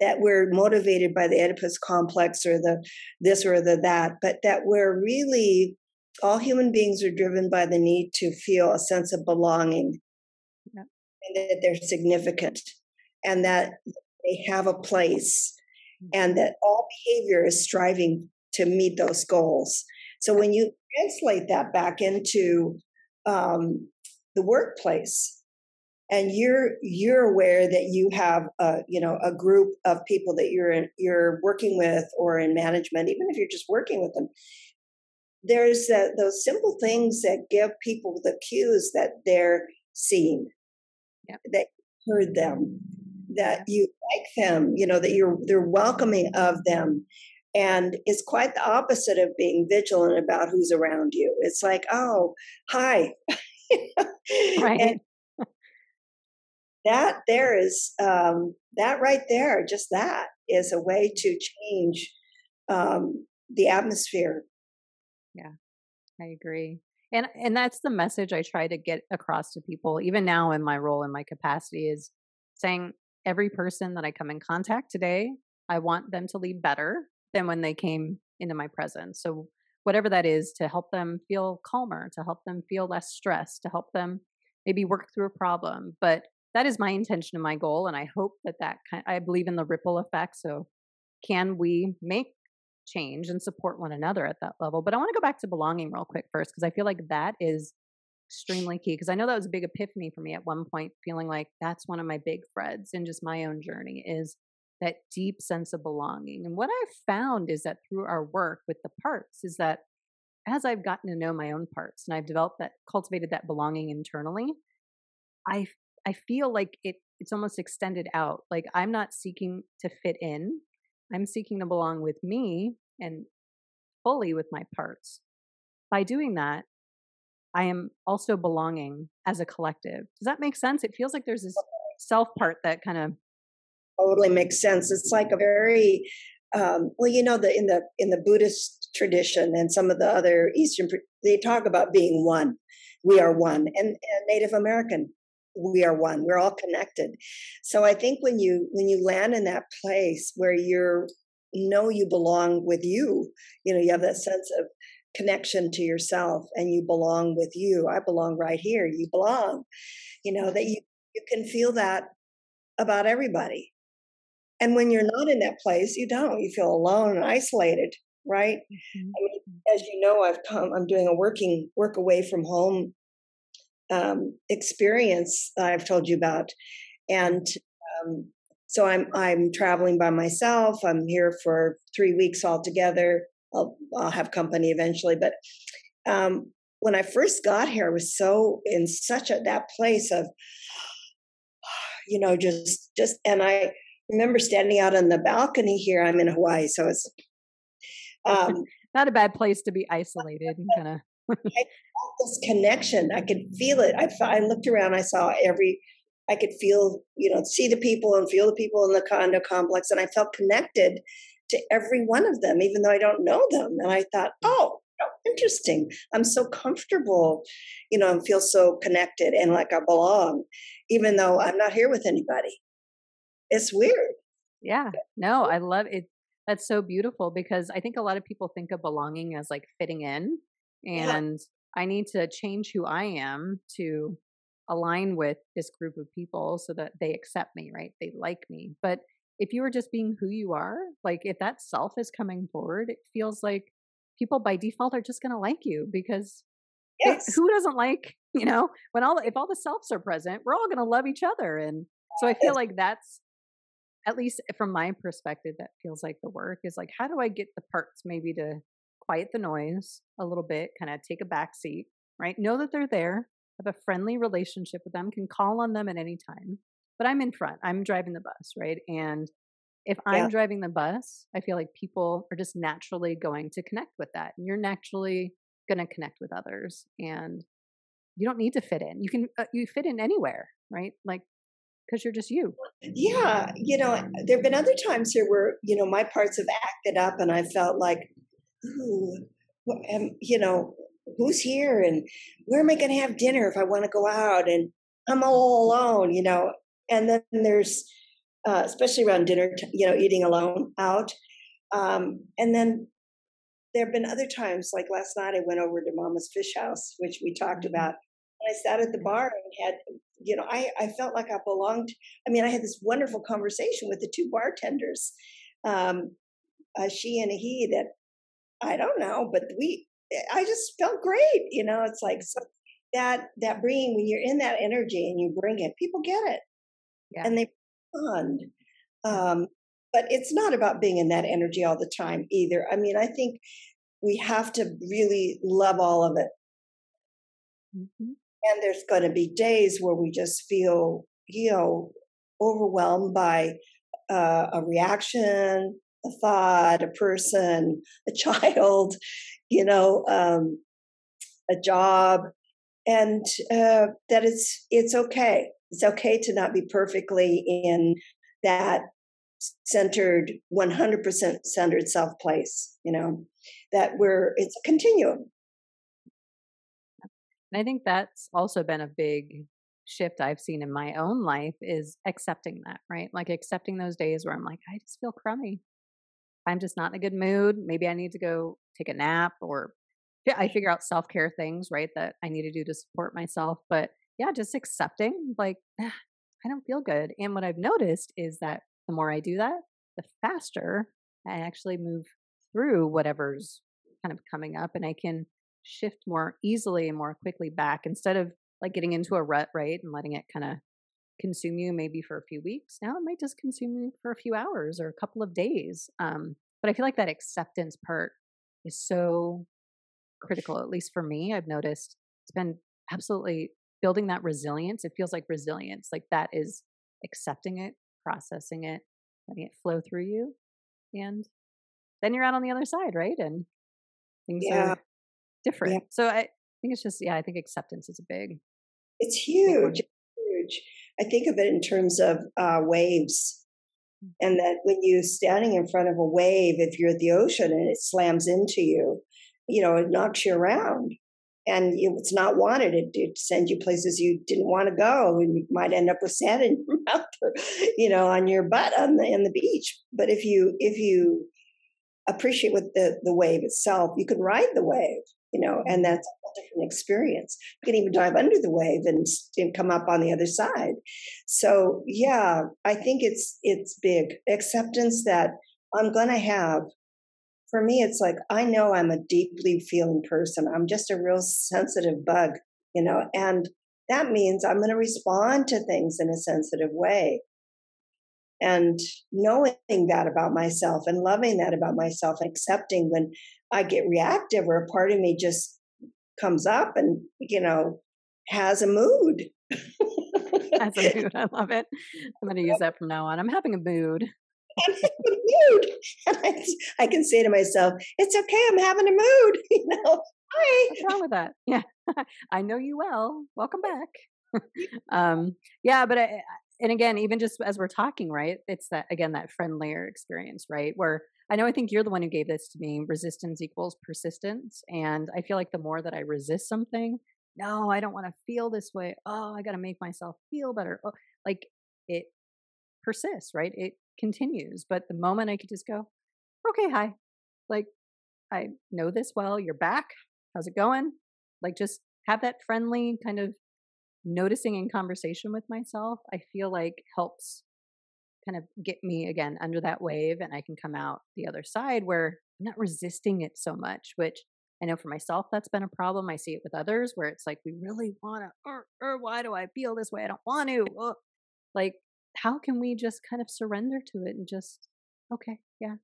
that we're motivated by the Oedipus complex or the this or the that, but that we're really all human beings are driven by the need to feel a sense of belonging yeah. and that they're significant and that they have a place mm-hmm. and that all behavior is striving to meet those goals. So when you translate that back into um, the workplace, and you're you're aware that you have a you know a group of people that you're in, you're working with or in management even if you're just working with them there's those simple things that give people the cues that they're seen yeah. that you heard them that you like them you know that you're they're welcoming of them. And it's quite the opposite of being vigilant about who's around you. It's like oh hi. Right. And, that there is um, that right there just that is a way to change um, the atmosphere. Yeah i agree. And and that's the message i try to get across to people even now in my role in my capacity is saying every person that i come in contact today i want them to leave better than when they came into my presence. So whatever that is to help them feel calmer to help them feel less stressed to help them maybe work through a problem but that is my intention and my goal and i hope that that kind i believe in the ripple effect so can we make change and support one another at that level? But i want to go back to belonging real quick first because i feel like that is extremely key because i know that was a big epiphany for me at one point feeling like that's one of my big threads in just my own journey is that deep sense of belonging and what i've found is that through our work with the parts is that as i've gotten to know my own parts and i've developed that cultivated that belonging internally i I feel like it it's almost extended out. Like I'm not seeking to fit in. I'm seeking to belong with me and fully with my parts. By doing that, I am also belonging as a collective. Does that make sense? It feels like there's this self part that kind of totally makes sense. It's like a very um, well, you know, the in the in the Buddhist tradition and some of the other Eastern, they talk about being one. We are one, and, and Native American we are one we're all connected so i think when you when you land in that place where you're know you belong with you you know you have that sense of connection to yourself and you belong with you. I belong right here. You belong. You know that you you can feel that about everybody. And when you're not in that place you don't. You feel alone and isolated right? Mm-hmm. I mean, as you know i've come i'm doing a working work away from home um, experience I've told you about, and um, so I'm I'm traveling by myself. I'm here for three weeks altogether. I'll I'll have company eventually, but um, when I first got here, I was so in such a that place of, you know, just just and I remember standing out on the balcony here. I'm in Hawaii, so it's um, not a bad place to be isolated and kind of I felt this connection. I could feel it. I, I looked around. I saw every. I could feel, you know, see the people and feel the people in the condo complex, and I felt connected to every one of them, even though I don't know them. And I thought, mm. oh, interesting. I'm so comfortable, you know, and feel so connected and like I belong, even though I'm not here with anybody. It's weird. Yeah. No, I love it. That's so beautiful because I think a lot of people think of belonging as like fitting in and yeah. i need to change who i am to align with this group of people so that they accept me right they like me but if you are just being who you are like if that self is coming forward it feels like people by default are just going to like you because Yes. it, who doesn't like you know when all if all the selves are present we're all going to love each other and so i feel like that's at least from my perspective that feels like the work is like how do i get the parts maybe to quiet the noise a little bit kind of take a back seat right know that they're there have a friendly relationship with them can call on them at any time but i'm in front i'm driving the bus right and if i'm Yeah. driving the bus i feel like people are just naturally going to connect with that and you're naturally going to connect with others and you don't need to fit in you can uh, you fit in anywhere right like because you're just you Yeah, you know, there have been other times here where you know my parts have acted up, and I felt like, ooh, am, you know, who's here, and where am I going to have dinner if I want to go out, and I'm all alone, you know. And then there's, uh, especially around dinner, t- you know, eating alone out, um, and then there have been other times, like last night, I went over to Mama's Fish House, which we talked Mhm. about. And I sat at the bar and had, you know, I, I felt like I belonged. I mean, I had this wonderful conversation with the two bartenders, um, a she and a he that I don't know, but we, I just felt great. You know, it's like so that that bringing when you're in that energy and you bring it, people get it Yeah. and they respond. Um, but it's not about being in that energy all the time either. I mean, I think we have to really love all of it. Mhm. And there's going to be days where we just feel, you know, overwhelmed by uh, a reaction, a thought, a person, a child, you know, um, a job, and uh, that it's it's okay. It's okay to not be perfectly in that centered, 100% centered self place. You know, that we're it's a continuum. And I think that's also been a big shift I've seen in my own life is accepting that, right? Like accepting those days where I'm like, I just feel crummy. I'm just not in a good mood. Maybe I need to go take a nap or I figure out self care things, right? That I need to do to support myself. But yeah, just accepting, like, "Ah, I don't feel good. And what I've noticed is that the more I do that, the faster I actually move through whatever's kind of coming up and I can shift more easily and more quickly back instead of like getting into a rut, right? And letting it kind of consume you maybe for a few weeks. Now it might just consume you for a few hours or a couple of days. Um, but I feel like that acceptance part is so critical, at least for me. I've noticed it's been absolutely building that resilience. It feels like resilience, like that is accepting it, processing it, letting it flow through you. And then you're out on the other side, right? And things Yeah. are different. So I think it's just, yeah, I think acceptance is a big, It's big huge, huge. I think of it in terms of uh, waves, Mm. and that when you're standing in front of a wave, if you're at the ocean and it slams into you, you know, it knocks you around, and it's not wanted. It, it sends you places you didn't want to go, and you might end up with sand in your mouth, or, you know, on your butt on the in the beach. But if you if you appreciate what the the wave itself, you can ride the wave, you know, and that's a different experience. You can even dive under the wave and, and come up on the other side. So yeah, I think it's it's big acceptance that I'm going to have. For me, it's like I know I'm a deeply feeling person. I'm just a real sensitive bug, you know, and that means I'm going to respond to things in a sensitive way. And knowing that about myself and loving that about myself, accepting when I get reactive or a part of me just comes up and, you know, has a mood. As a mood. I love it. I'm going to use that from now on. I'm having a mood. I'm having a mood. And I, I can say to myself, it's okay, I'm having a mood. You know, hi. What's wrong with that? Yeah. I know you well. Welcome back. um, yeah, but I, and again, even just as we're talking, right? It's that, again, that friendlier experience, right? Where I know I think you're the one who gave this to me resistance equals persistence. And I feel like the more that I resist something, no, I don't want to feel this way. Oh, I got to make myself feel better. Oh, like it persists, right? It continues. But the moment I could just go, okay, hi, like I know this well. You're back. How's it going? Like just have that friendly kind of noticing in conversation with myself. I feel like helps kind of get me again under that wave and I can come out the other side where I'm not resisting it so much, which I know for myself that's been a problem. I see it with others where it's like we really want to, or, er, or er, why do I feel this way? I don't want to. Ugh. Like, how can we just kind of surrender to it and just, okay, yeah,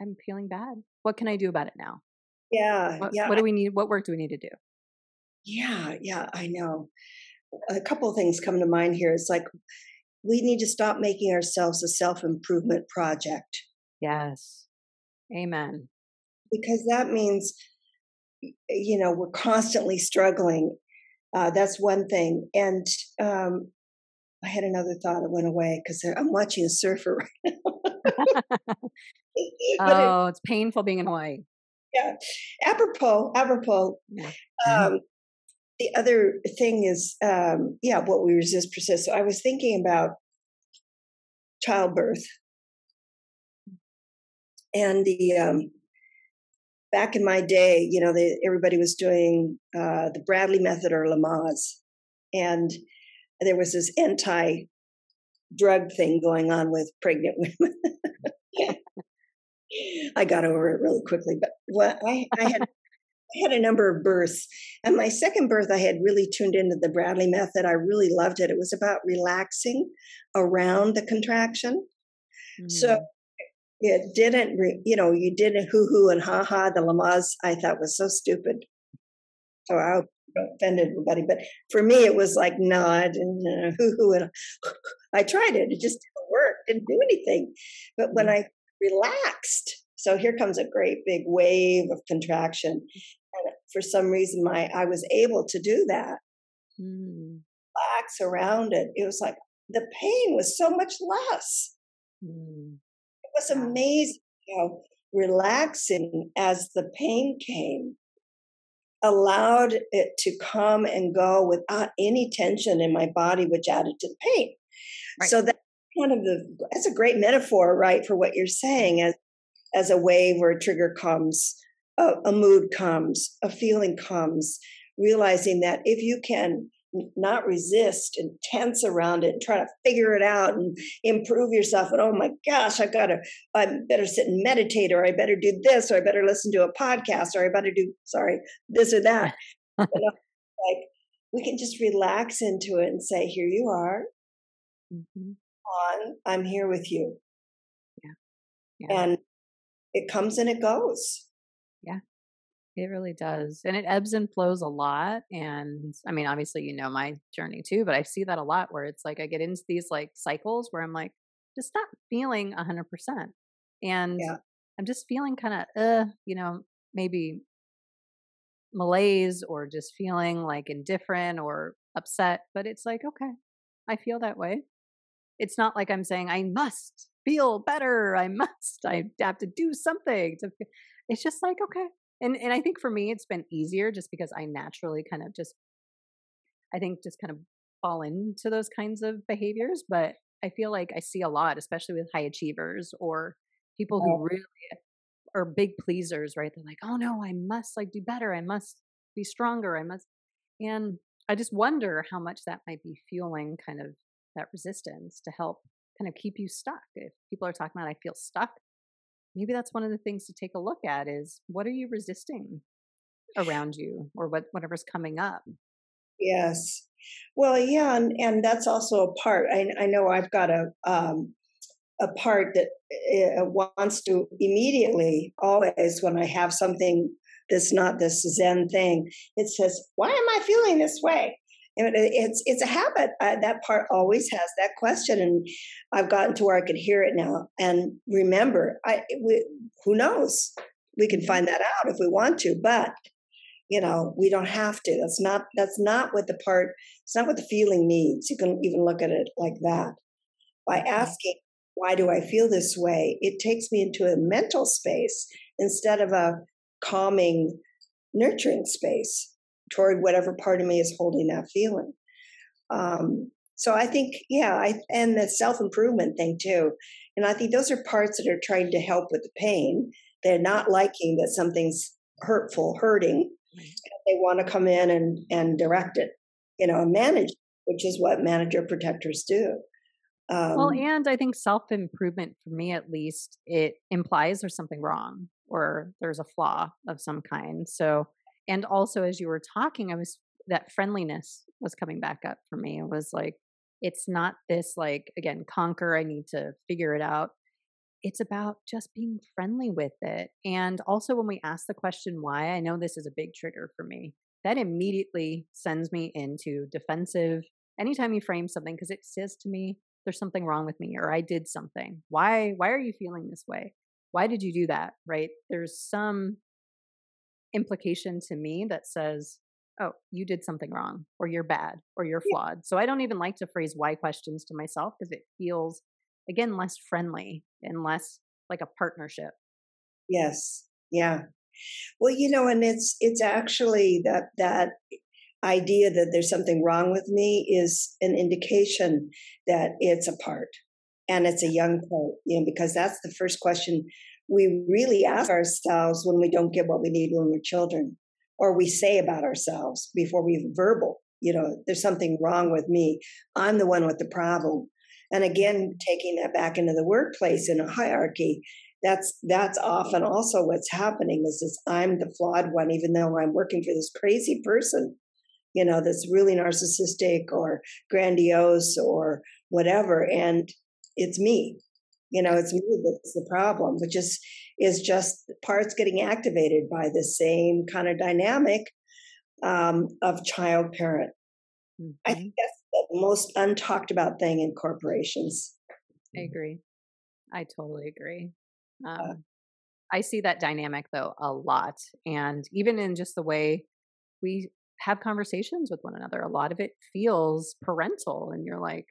I'm feeling bad. What can I do about it now? Yeah, What, yeah, what do we need? What work do we need to do? yeah, yeah. I know. A couple of things come to mind here. It's like we need to stop making ourselves a self improvement project Yes. Amen. because that means, you know, we're constantly struggling. Uh, that's one thing. And um, I had another thought that went away because I'm watching a surfer right now. it, oh, it's painful being in Hawaii. yeah, apropos, apropos. Yeah. Um, the other thing is, um, yeah, what we resist persists. So I was thinking about childbirth and the um, back in my day, you know, they, everybody was doing uh, the Bradley method or Lamaze, and there was this anti drug thing going on with pregnant women. I got over it really quickly, but what I, I had I had a number of births, and my second birth I had really tuned into the Bradley method. I really loved it. It was about relaxing around the contraction. So Mm. it didn't, re- you know, you didn't hoo hoo and ha ha. The Lamaze I thought was so stupid. So I hope I don't offend everybody, but for me it was like no, I didn't uh, hoo hoo and I tried it. It just didn't work. Didn't do anything. But when I relaxed, so here comes a great big wave of contraction, and for some reason my I was able to do that. Mm. Relax around it. It was like the pain was so much less Mm. it was amazing how relaxing as the pain came allowed it to come and go without any tension in my body which added to the pain Right. so that's kind of the that's a great metaphor right for what you're saying as as a wave or a trigger comes a, a mood comes a feeling comes realizing that if you can not resist and tense around it and try to figure it out and improve yourself and oh my gosh i've gotta i better sit and meditate or i better do this or i better listen to a podcast or i better do sorry this or that. Like we can just relax into it and say here you are. Mhm. on i'm here with you. Yeah. and it comes and it goes It really does. And it ebbs and flows a lot. And I mean, obviously, you know my journey too, but I see that a lot where it's like I get into these like cycles where I'm like, just not feeling 100%. And Yeah. I'm just feeling kind of, uh, you know, maybe malaise or just feeling like indifferent or upset. But it's like, okay, I feel that way. It's not like I'm saying I must feel better. I must, I have to do something to, fe-" it's just like, okay, and and I think for me it's been easier just because I naturally kind of just I think just kind of fall into those kinds of behaviors. But I feel like I see a lot, especially with high achievers or people who really are big pleasers, right? They're like, oh no, I must like do better. I must be stronger. I must and I just wonder how much that might be fueling kind of that resistance to help kind of keep you stuck. If people are talking about I feel stuck, maybe that's one of the things to take a look at is what are you resisting around you or what whatever's coming up? Yes. Well yeah and, and that's also a part I, I know i've got a um a part that uh, wants to immediately always when i have something that's not this zen thing it says why am i feeling this way it's it's a habit uh, that part always has that question and i've gotten to where i can hear it now. And remember i we, who knows? We can find that out if we want to but you know we don't have to. That's not that's not what the part it's not what the feeling needs you can even look at it like that. By asking why do i feel this way? it takes me into a mental space instead of a calming nurturing space toward whatever part of me is holding that feeling. Um, so i think yeah i and the self-improvement thing too. And i think those are parts that are trying to help with the pain. They're not liking that something's hurtful hurting. They want to come in and and direct it you know and manage which is what manager protectors do. Um, well and i think self improvement for me at least it implies there's something wrong or there's a flaw of some kind. So, and also as you were talking, I was that friendliness was coming back up for me. It was like, it's not this like, again, conquer, I need to figure it out. It's about just being friendly with it. And also, when we ask the question why, I know this is a big trigger for me. That immediately sends me into defensive. Anytime you frame something, because it says to me, there's something wrong with me or I did something. Why why are you feeling this way? Why did you do that? Right? There's some implication to me that says, "Oh, you did something wrong or you're bad or you're flawed." Yeah. So I don't even like to phrase why questions to myself because it feels again less friendly and less like a partnership. Yes. Yeah. Well, you know, and it's it's actually that that idea that there's something wrong with me is an indication that it's a part and it's a young part, you know, because that's the first question we really ask ourselves when we don't get what we need when we're children, or we say about ourselves before we verbal, you know, there's something wrong with me. I'm the one with the problem. And again, taking that back into the workplace in a hierarchy, that's that's often also what's happening is this I'm the flawed one, even though I'm working for this crazy person you know, that's really narcissistic or grandiose or whatever. And it's me. You know, it's me that's the problem, which is is just parts getting activated by the same kind of dynamic um, of child parent. Mm-hmm. I think that's the most untalked about thing in corporations. I agree. I totally agree. Um, uh, I see that dynamic though a lot, and even in just the way we have conversations with one another. A lot of it feels parental, and you're like,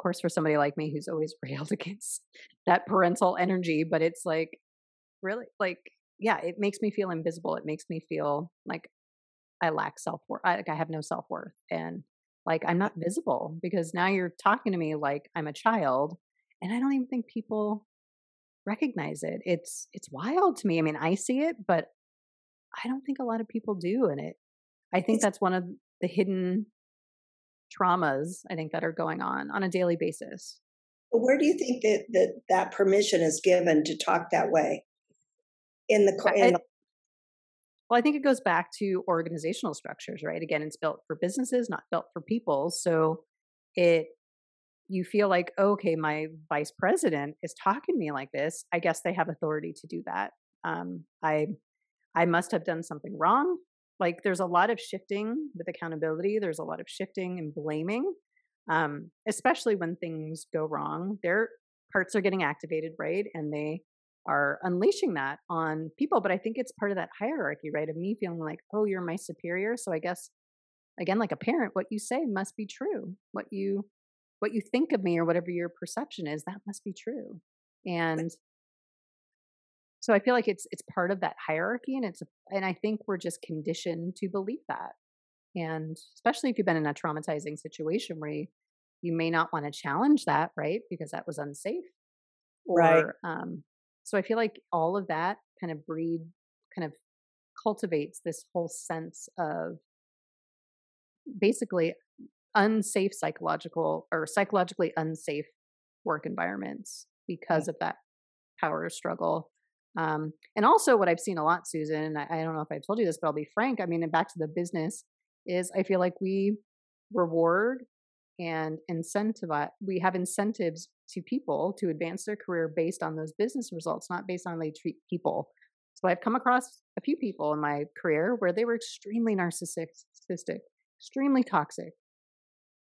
course, for somebody like me who's always railed against that parental energy, but it's like, really, like, yeah, it makes me feel invisible. It makes me feel like I lack self worth. I, like I have no self worth, and like I'm not visible because now you're talking to me like I'm a child, and I don't even think people recognize it. It's it's wild to me. I mean, I see it, but I don't think a lot of people do, and it I think that's one of the hidden traumas I think that are going on on a daily basis. Where do you think that that, that permission is given to talk that way in the, in the well, I think it goes back to organizational structures, right? Again, it's built for businesses, not built for people. So it you feel like, okay, my vice president is talking to me like this. I guess they have authority to do that. Um, I I must have done something wrong like there's a lot of shifting with accountability there's a lot of shifting and blaming um, especially when things go wrong their parts are getting activated right and they are unleashing that on people but i think it's part of that hierarchy right of me feeling like oh you're my superior so i guess again like a parent what you say must be true what you what you think of me or whatever your perception is that must be true and so i feel like it's it's part of that hierarchy and it's and i think we're just conditioned to believe that. And especially if you've been in a traumatizing situation where you, you may not want to challenge that right because that was unsafe or, right um so i feel like all of that kind of breed kind of cultivates this whole sense of basically unsafe psychological or psychologically unsafe work environments because of that power struggle um, and also, what I've seen a lot, Susan, and I, I don't know if I told you this, but I'll be frank. I mean, and back to the business, is I feel like we reward and incentivize, we have incentives to people to advance their career based on those business results, not based on how they treat people. So I've come across a few people in my career where they were extremely narcissistic, extremely toxic.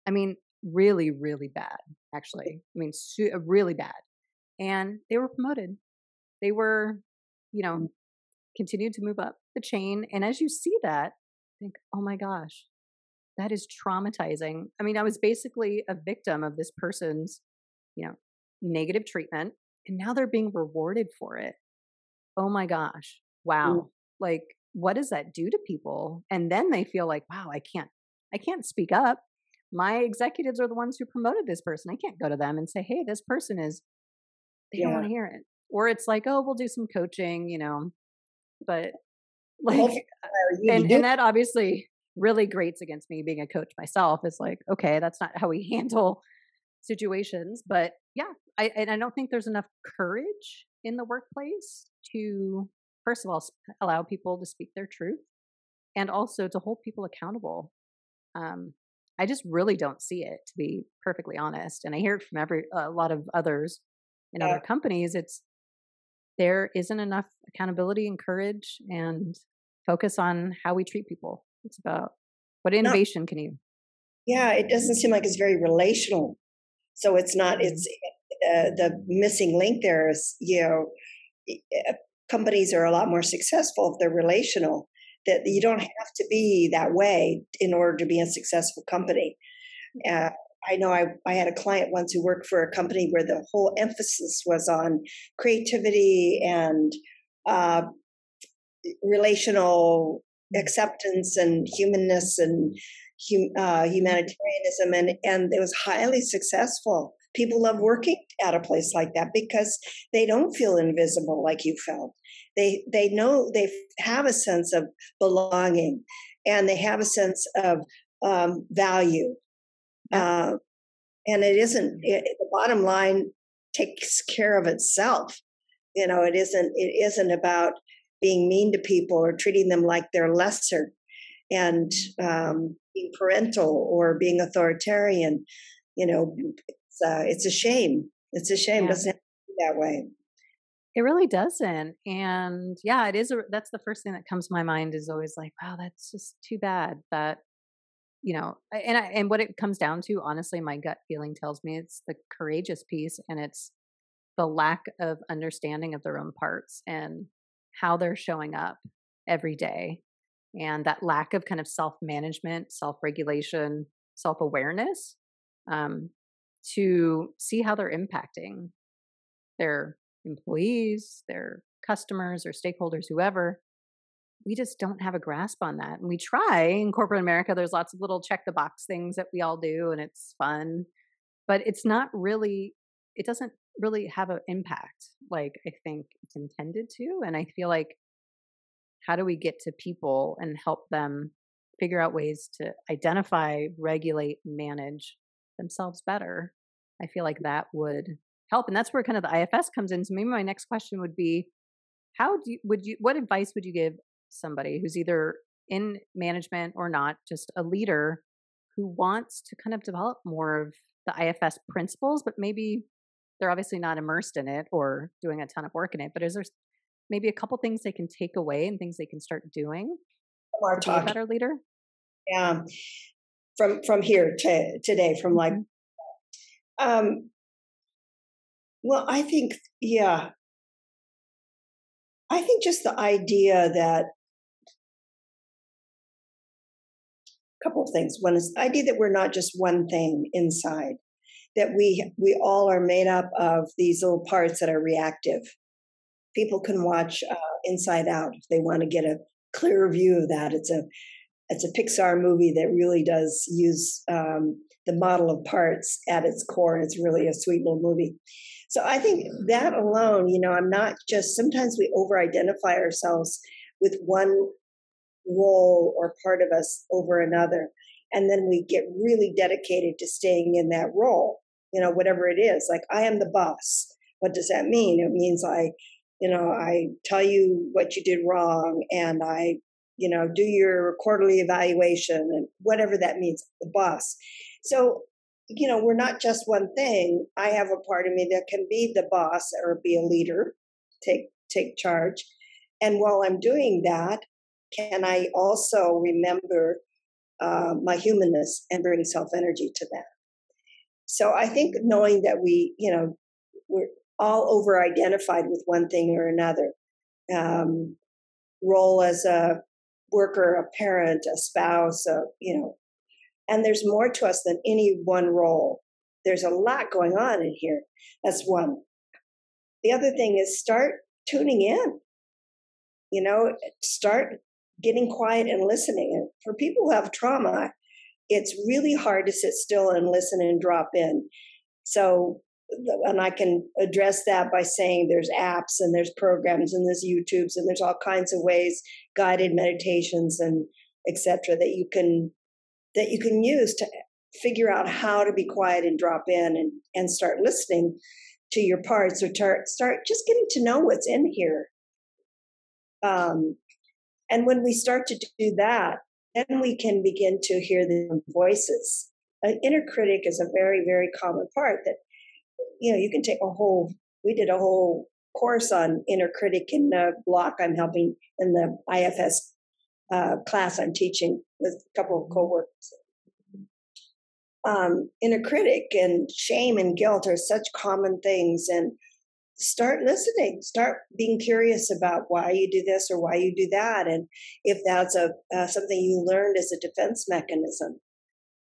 I mean, really, really bad, actually. I mean, really bad. And they were promoted they were, you know, continued to move up the chain. And as you see that, think, oh my gosh, that is traumatizing. I mean, I was basically a victim of this person's, you know, negative treatment, and now they're being rewarded for it. Oh my gosh. Wow. Mm. Like, what does that do to people? And then they feel like, wow, I can't, I can't speak up. My executives are the ones who promoted this person. I can't go to them and say, hey, this person is, they yeah. don't want to hear it or it's like oh we'll do some coaching you know but like and, and that obviously really grates against me being a coach myself it's like okay that's not how we handle situations but yeah i and i don't think there's enough courage in the workplace to first of all, allow people to speak their truth and also to hold people accountable. Um, I just really don't see it, to be perfectly honest. And I hear it from every a lot of others in yeah. other companies. It's there isn't enough accountability and courage and focus on how we treat people. It's about what innovation no. can you? Yeah, it doesn't seem like it's very relational. So it's not. Mm-hmm. It's uh, the missing link there is you know uh, companies are a lot more successful if they're relational that you don't have to be that way in order to be a successful company. Uh, I know I, I had a client once who worked for a company where the whole emphasis was on creativity and uh, relational acceptance and humanness and hum, uh, humanitarianism, and, and it was highly successful. People love working at a place like that because they don't feel invisible like you felt. They they know they have a sense of belonging, and they have a sense of um, value. Uh, and it isn't it, the bottom line takes care of itself. You know, it isn't it isn't about being mean to people or treating them like they're lesser and um, being parental or being authoritarian. You know, it's, uh, it's a shame. It's a shame. Yeah. It doesn't that way. It really doesn't. And yeah, it is. A, that's the first thing that comes to my mind is always like, wow, that's just too bad that, you know, and I, and what it comes down to, honestly, my gut feeling tells me it's the courageous piece and it's the lack of understanding of their own parts and how they're showing up every day and that lack of kind of self management, self regulation, self awareness um, to see how they're impacting their employees, their customers, or stakeholders, whoever. We just don't have a grasp on that. And we try in corporate America, there's lots of little check the box things that we all do, and it's fun, but it's not really, it doesn't really have an impact like I think it's intended to. And I feel like how do we get to people and help them figure out ways to identify, regulate, manage themselves better? I feel like that would help. And that's where kind of the IFS comes in. So maybe my next question would be how do you, would you, what advice would you give somebody who's either in management or not, just a leader who wants to kind of develop more of the IFS principles, but maybe they're obviously not immersed in it or doing a ton of work in it, but is there maybe a couple things they can take away and things they can start doing More to be a better leader? Yeah. From from here to today, from like mm-hmm. um well, I think yeah. I think just the idea that a couple of things. One is the idea that we're not just one thing inside that we we all are made up of these little parts that are reactive. People can watch uh, Inside Out if they want to get a clearer view of that. It's a it's a Pixar movie that really does use um, the model of parts at its core, and it's really a sweet little movie. So I think that alone, you know, I'm not just. Sometimes we over-identify ourselves with one role or part of us over another and then we get really dedicated to staying in that role you know whatever it is like i am the boss. What does that mean? It means i you know i tell you what you did wrong and i you know do your quarterly evaluation and whatever that means the boss. So you know we're not just one thing. I have a part of me that can be the boss or be a leader take take charge. And while i'm doing that can i also remember uh, my humanness and bring self energy to that. So I think knowing that we, you know, we're all over identified with one thing or another, um, role as a worker, a parent, a spouse, a, you know, and there's more to us than any one role. There's a lot going on in here. That's one. The other thing is start tuning in. You know, start getting quiet and listening. And for people who have trauma, it's really hard to sit still and listen and drop in. So, and I can address that by saying there's apps and there's programs and there's YouTubes and there's all kinds of ways, guided meditations and etc. that you can that you can use to figure out how to be quiet and drop in and, and start listening to your parts or tar- start just getting to know what's in here Um, and when we start to do that, then we can begin to hear the voices. An inner critic is a very, very common part that, you know, you can take a whole, we did a whole course on inner critic in the block I'm helping in the IFS uh, class I'm teaching with a couple of coworkers. Um, inner critic and shame and guilt are such common things, and start listening start being curious about why you do this or why you do that and if that's a uh, something you learned as a defense mechanism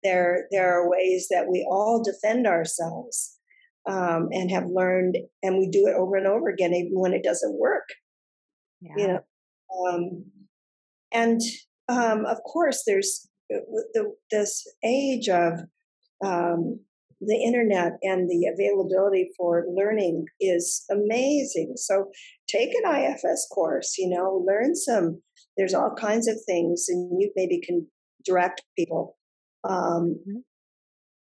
there there are ways that we all defend ourselves um, and have learned and we do it over and over again even when it doesn't work yeah. you know um, and um, of course there's uh, the, this age of um, the internet and the availability for learning is amazing. So take an IFS course, you know, learn some. There's all kinds of things, and you maybe can direct people um, mm-hmm.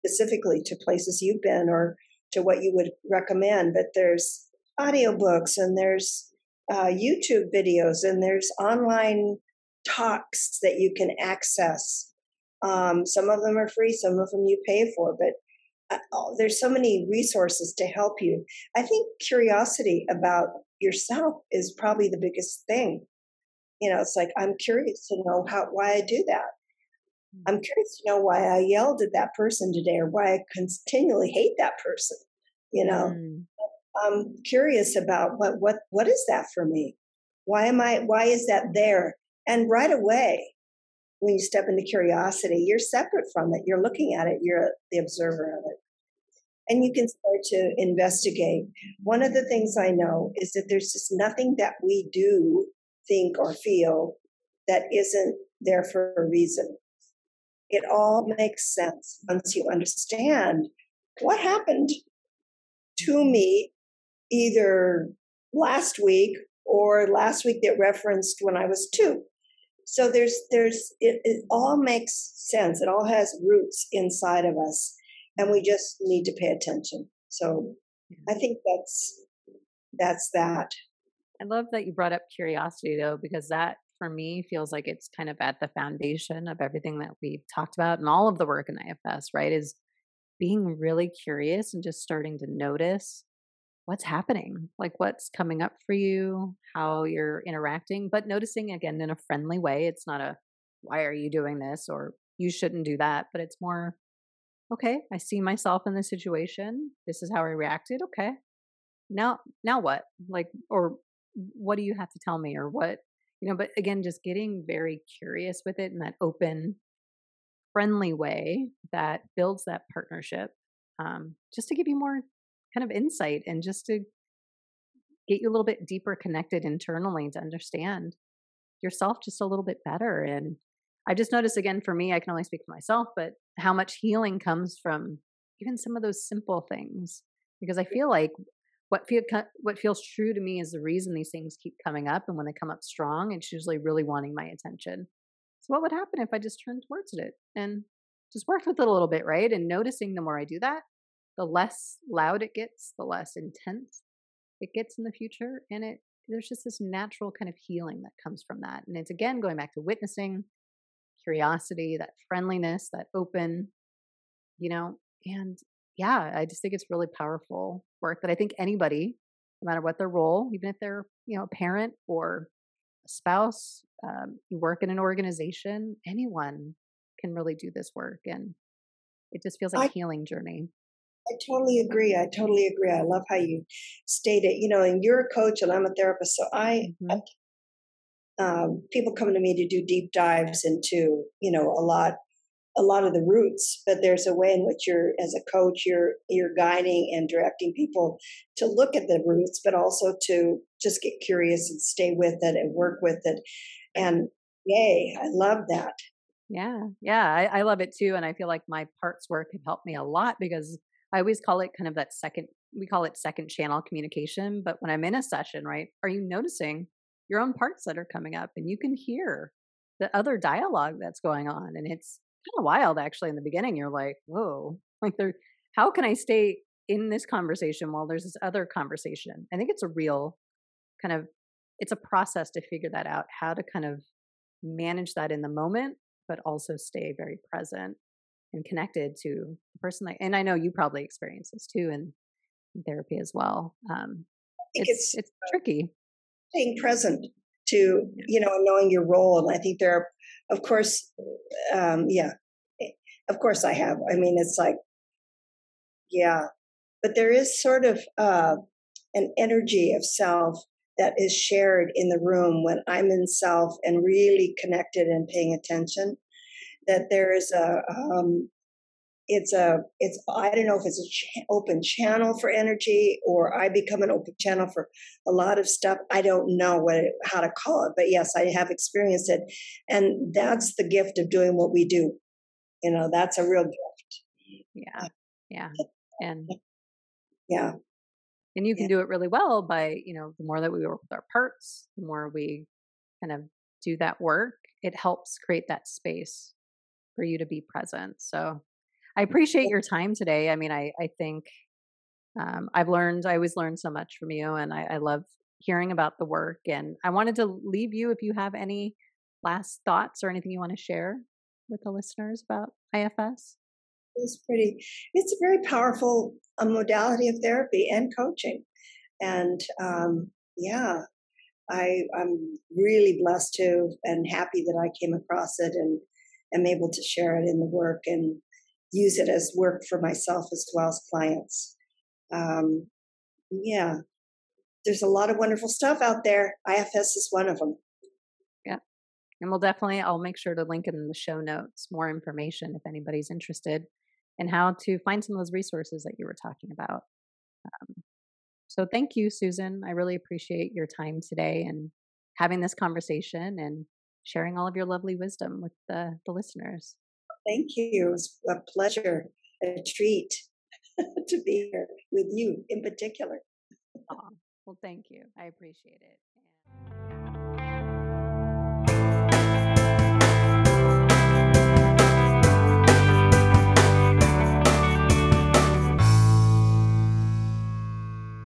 specifically to places you've been or to what you would recommend. But there's audiobooks and there's uh, YouTube videos and there's online talks that you can access. Um, some of them are free, some of them you pay for, but there's so many resources to help you. I think curiosity about yourself is probably the biggest thing. You know, it's like I'm curious to know how why I do that. Mm. I'm curious to know why I yelled at that person today or why I continually hate that person. You know, mm. I'm curious about what what what is that for me? Why am I why is that there? And right away, when you step into curiosity, you're separate from it. You're looking at it, you're the observer of it. And you can start to investigate. One of the things I know is that there's just nothing that we do, think, or feel that isn't there for a reason. It all makes sense once you understand what happened to me either last week or last week that referenced when I was two so there's there's it, it all makes sense. It all has roots inside of us and we just need to pay attention. So i think that's that's that. I love that you brought up curiosity though because that for me feels like it's kind of at the foundation of everything that we've talked about and all of the work in ifs right is being really curious and just starting to notice what's happening, like what's coming up for you, how you're interacting, but noticing again in a friendly way. It's not a, why are you doing this? Or you shouldn't do that. But it's more, okay, I see myself in this situation. This is how I reacted. Okay. Now, now what? Like, or what do you have to tell me? Or what, you know, but again, just getting very curious with it in that open, friendly way that builds that partnership um, just to give you more kind of insight and just to get you a little bit deeper connected internally to understand yourself just a little bit better. And I just noticed again for me, I can only speak for myself, but how much healing comes from even some of those simple things. Because I feel like what feel what feels true to me is the reason these things keep coming up, and when they come up strong, it's usually really wanting my attention. So what would happen if I just turned towards it and just worked with it a little bit, right? And noticing the more I do that, the less loud it gets, the less intense it gets in the future. And it there's just this natural kind of healing that comes from that. And it's again going back to witnessing, curiosity, that friendliness, that open, you know, and yeah, I just think it's really powerful work that I think anybody, no matter what their role, even if they're, you know, a parent or a spouse, um, you work in an organization, anyone can really do this work. And it just feels like I, a healing journey. I totally agree. I totally agree. I love how you state it. You know, and you're a coach and I'm a therapist, so I, mm-hmm. um, people come to me to do deep dives into you know a lot a lot of the roots but there's a way in which you're as a coach you're you're guiding and directing people to look at the roots but also to just get curious and stay with it and work with it and yay i love that yeah yeah I, I love it too and i feel like my parts work have helped me a lot because I always call it kind of that second, we call it second channel communication. But when I'm in a session, right, are you noticing your own parts that are coming up and you can hear the other dialogue that's going on? And it's kind of wild actually in the beginning. You're like, whoa, like there, how can I stay in this conversation while there's this other conversation? I think it's a real kind of it's a process to figure that out, how to kind of manage that in the moment, but also stay very present and connected to the person. That, and I know you probably experience this too in, in therapy as well. Um, it's, it's, it's tricky. being present to, you know, knowing your role. And I think there are, of course, um, yeah, eh, of course I have. I mean, it's like, yeah, but there is sort of uh, an energy of self that is shared in the room when I'm in self and really connected and paying attention. That there is a, um, it's a, it's I don't know if it's an ch- open channel for energy or I become an open channel for a lot of stuff. I don't know what it, how to call it, but yes, I have experienced it, and that's the gift of doing what we do. You know, that's a real gift. Yeah, yeah, and yeah, and you can yeah. do it really well by you know the more that we work with our parts the more we kind of do that work it helps create that space for you to be present so i appreciate your time today i mean i i think um, i've learned i always learn so much from you and I, I love hearing about the work and i wanted to leave you if you have any last thoughts or anything you want to share with the listeners about ifs it's pretty it's a very powerful a modality of therapy and coaching and um, yeah i i'm really blessed to and happy that i came across it and am able to share it in the work and use it as work for myself as well as clients. Um, yeah. There's a lot of wonderful stuff out there. Ifs is one of them yeah. And we'll definitely i'll make sure to link in the show notes more information if anybody's interested and how to find some of those resources that you were talking about. Um, so thank you, Susan. I really appreciate your time today and having this conversation and sharing all of your lovely wisdom with the, the listeners. Thank you. It was a pleasure, a treat to be here with you in particular. well, thank you. I appreciate it.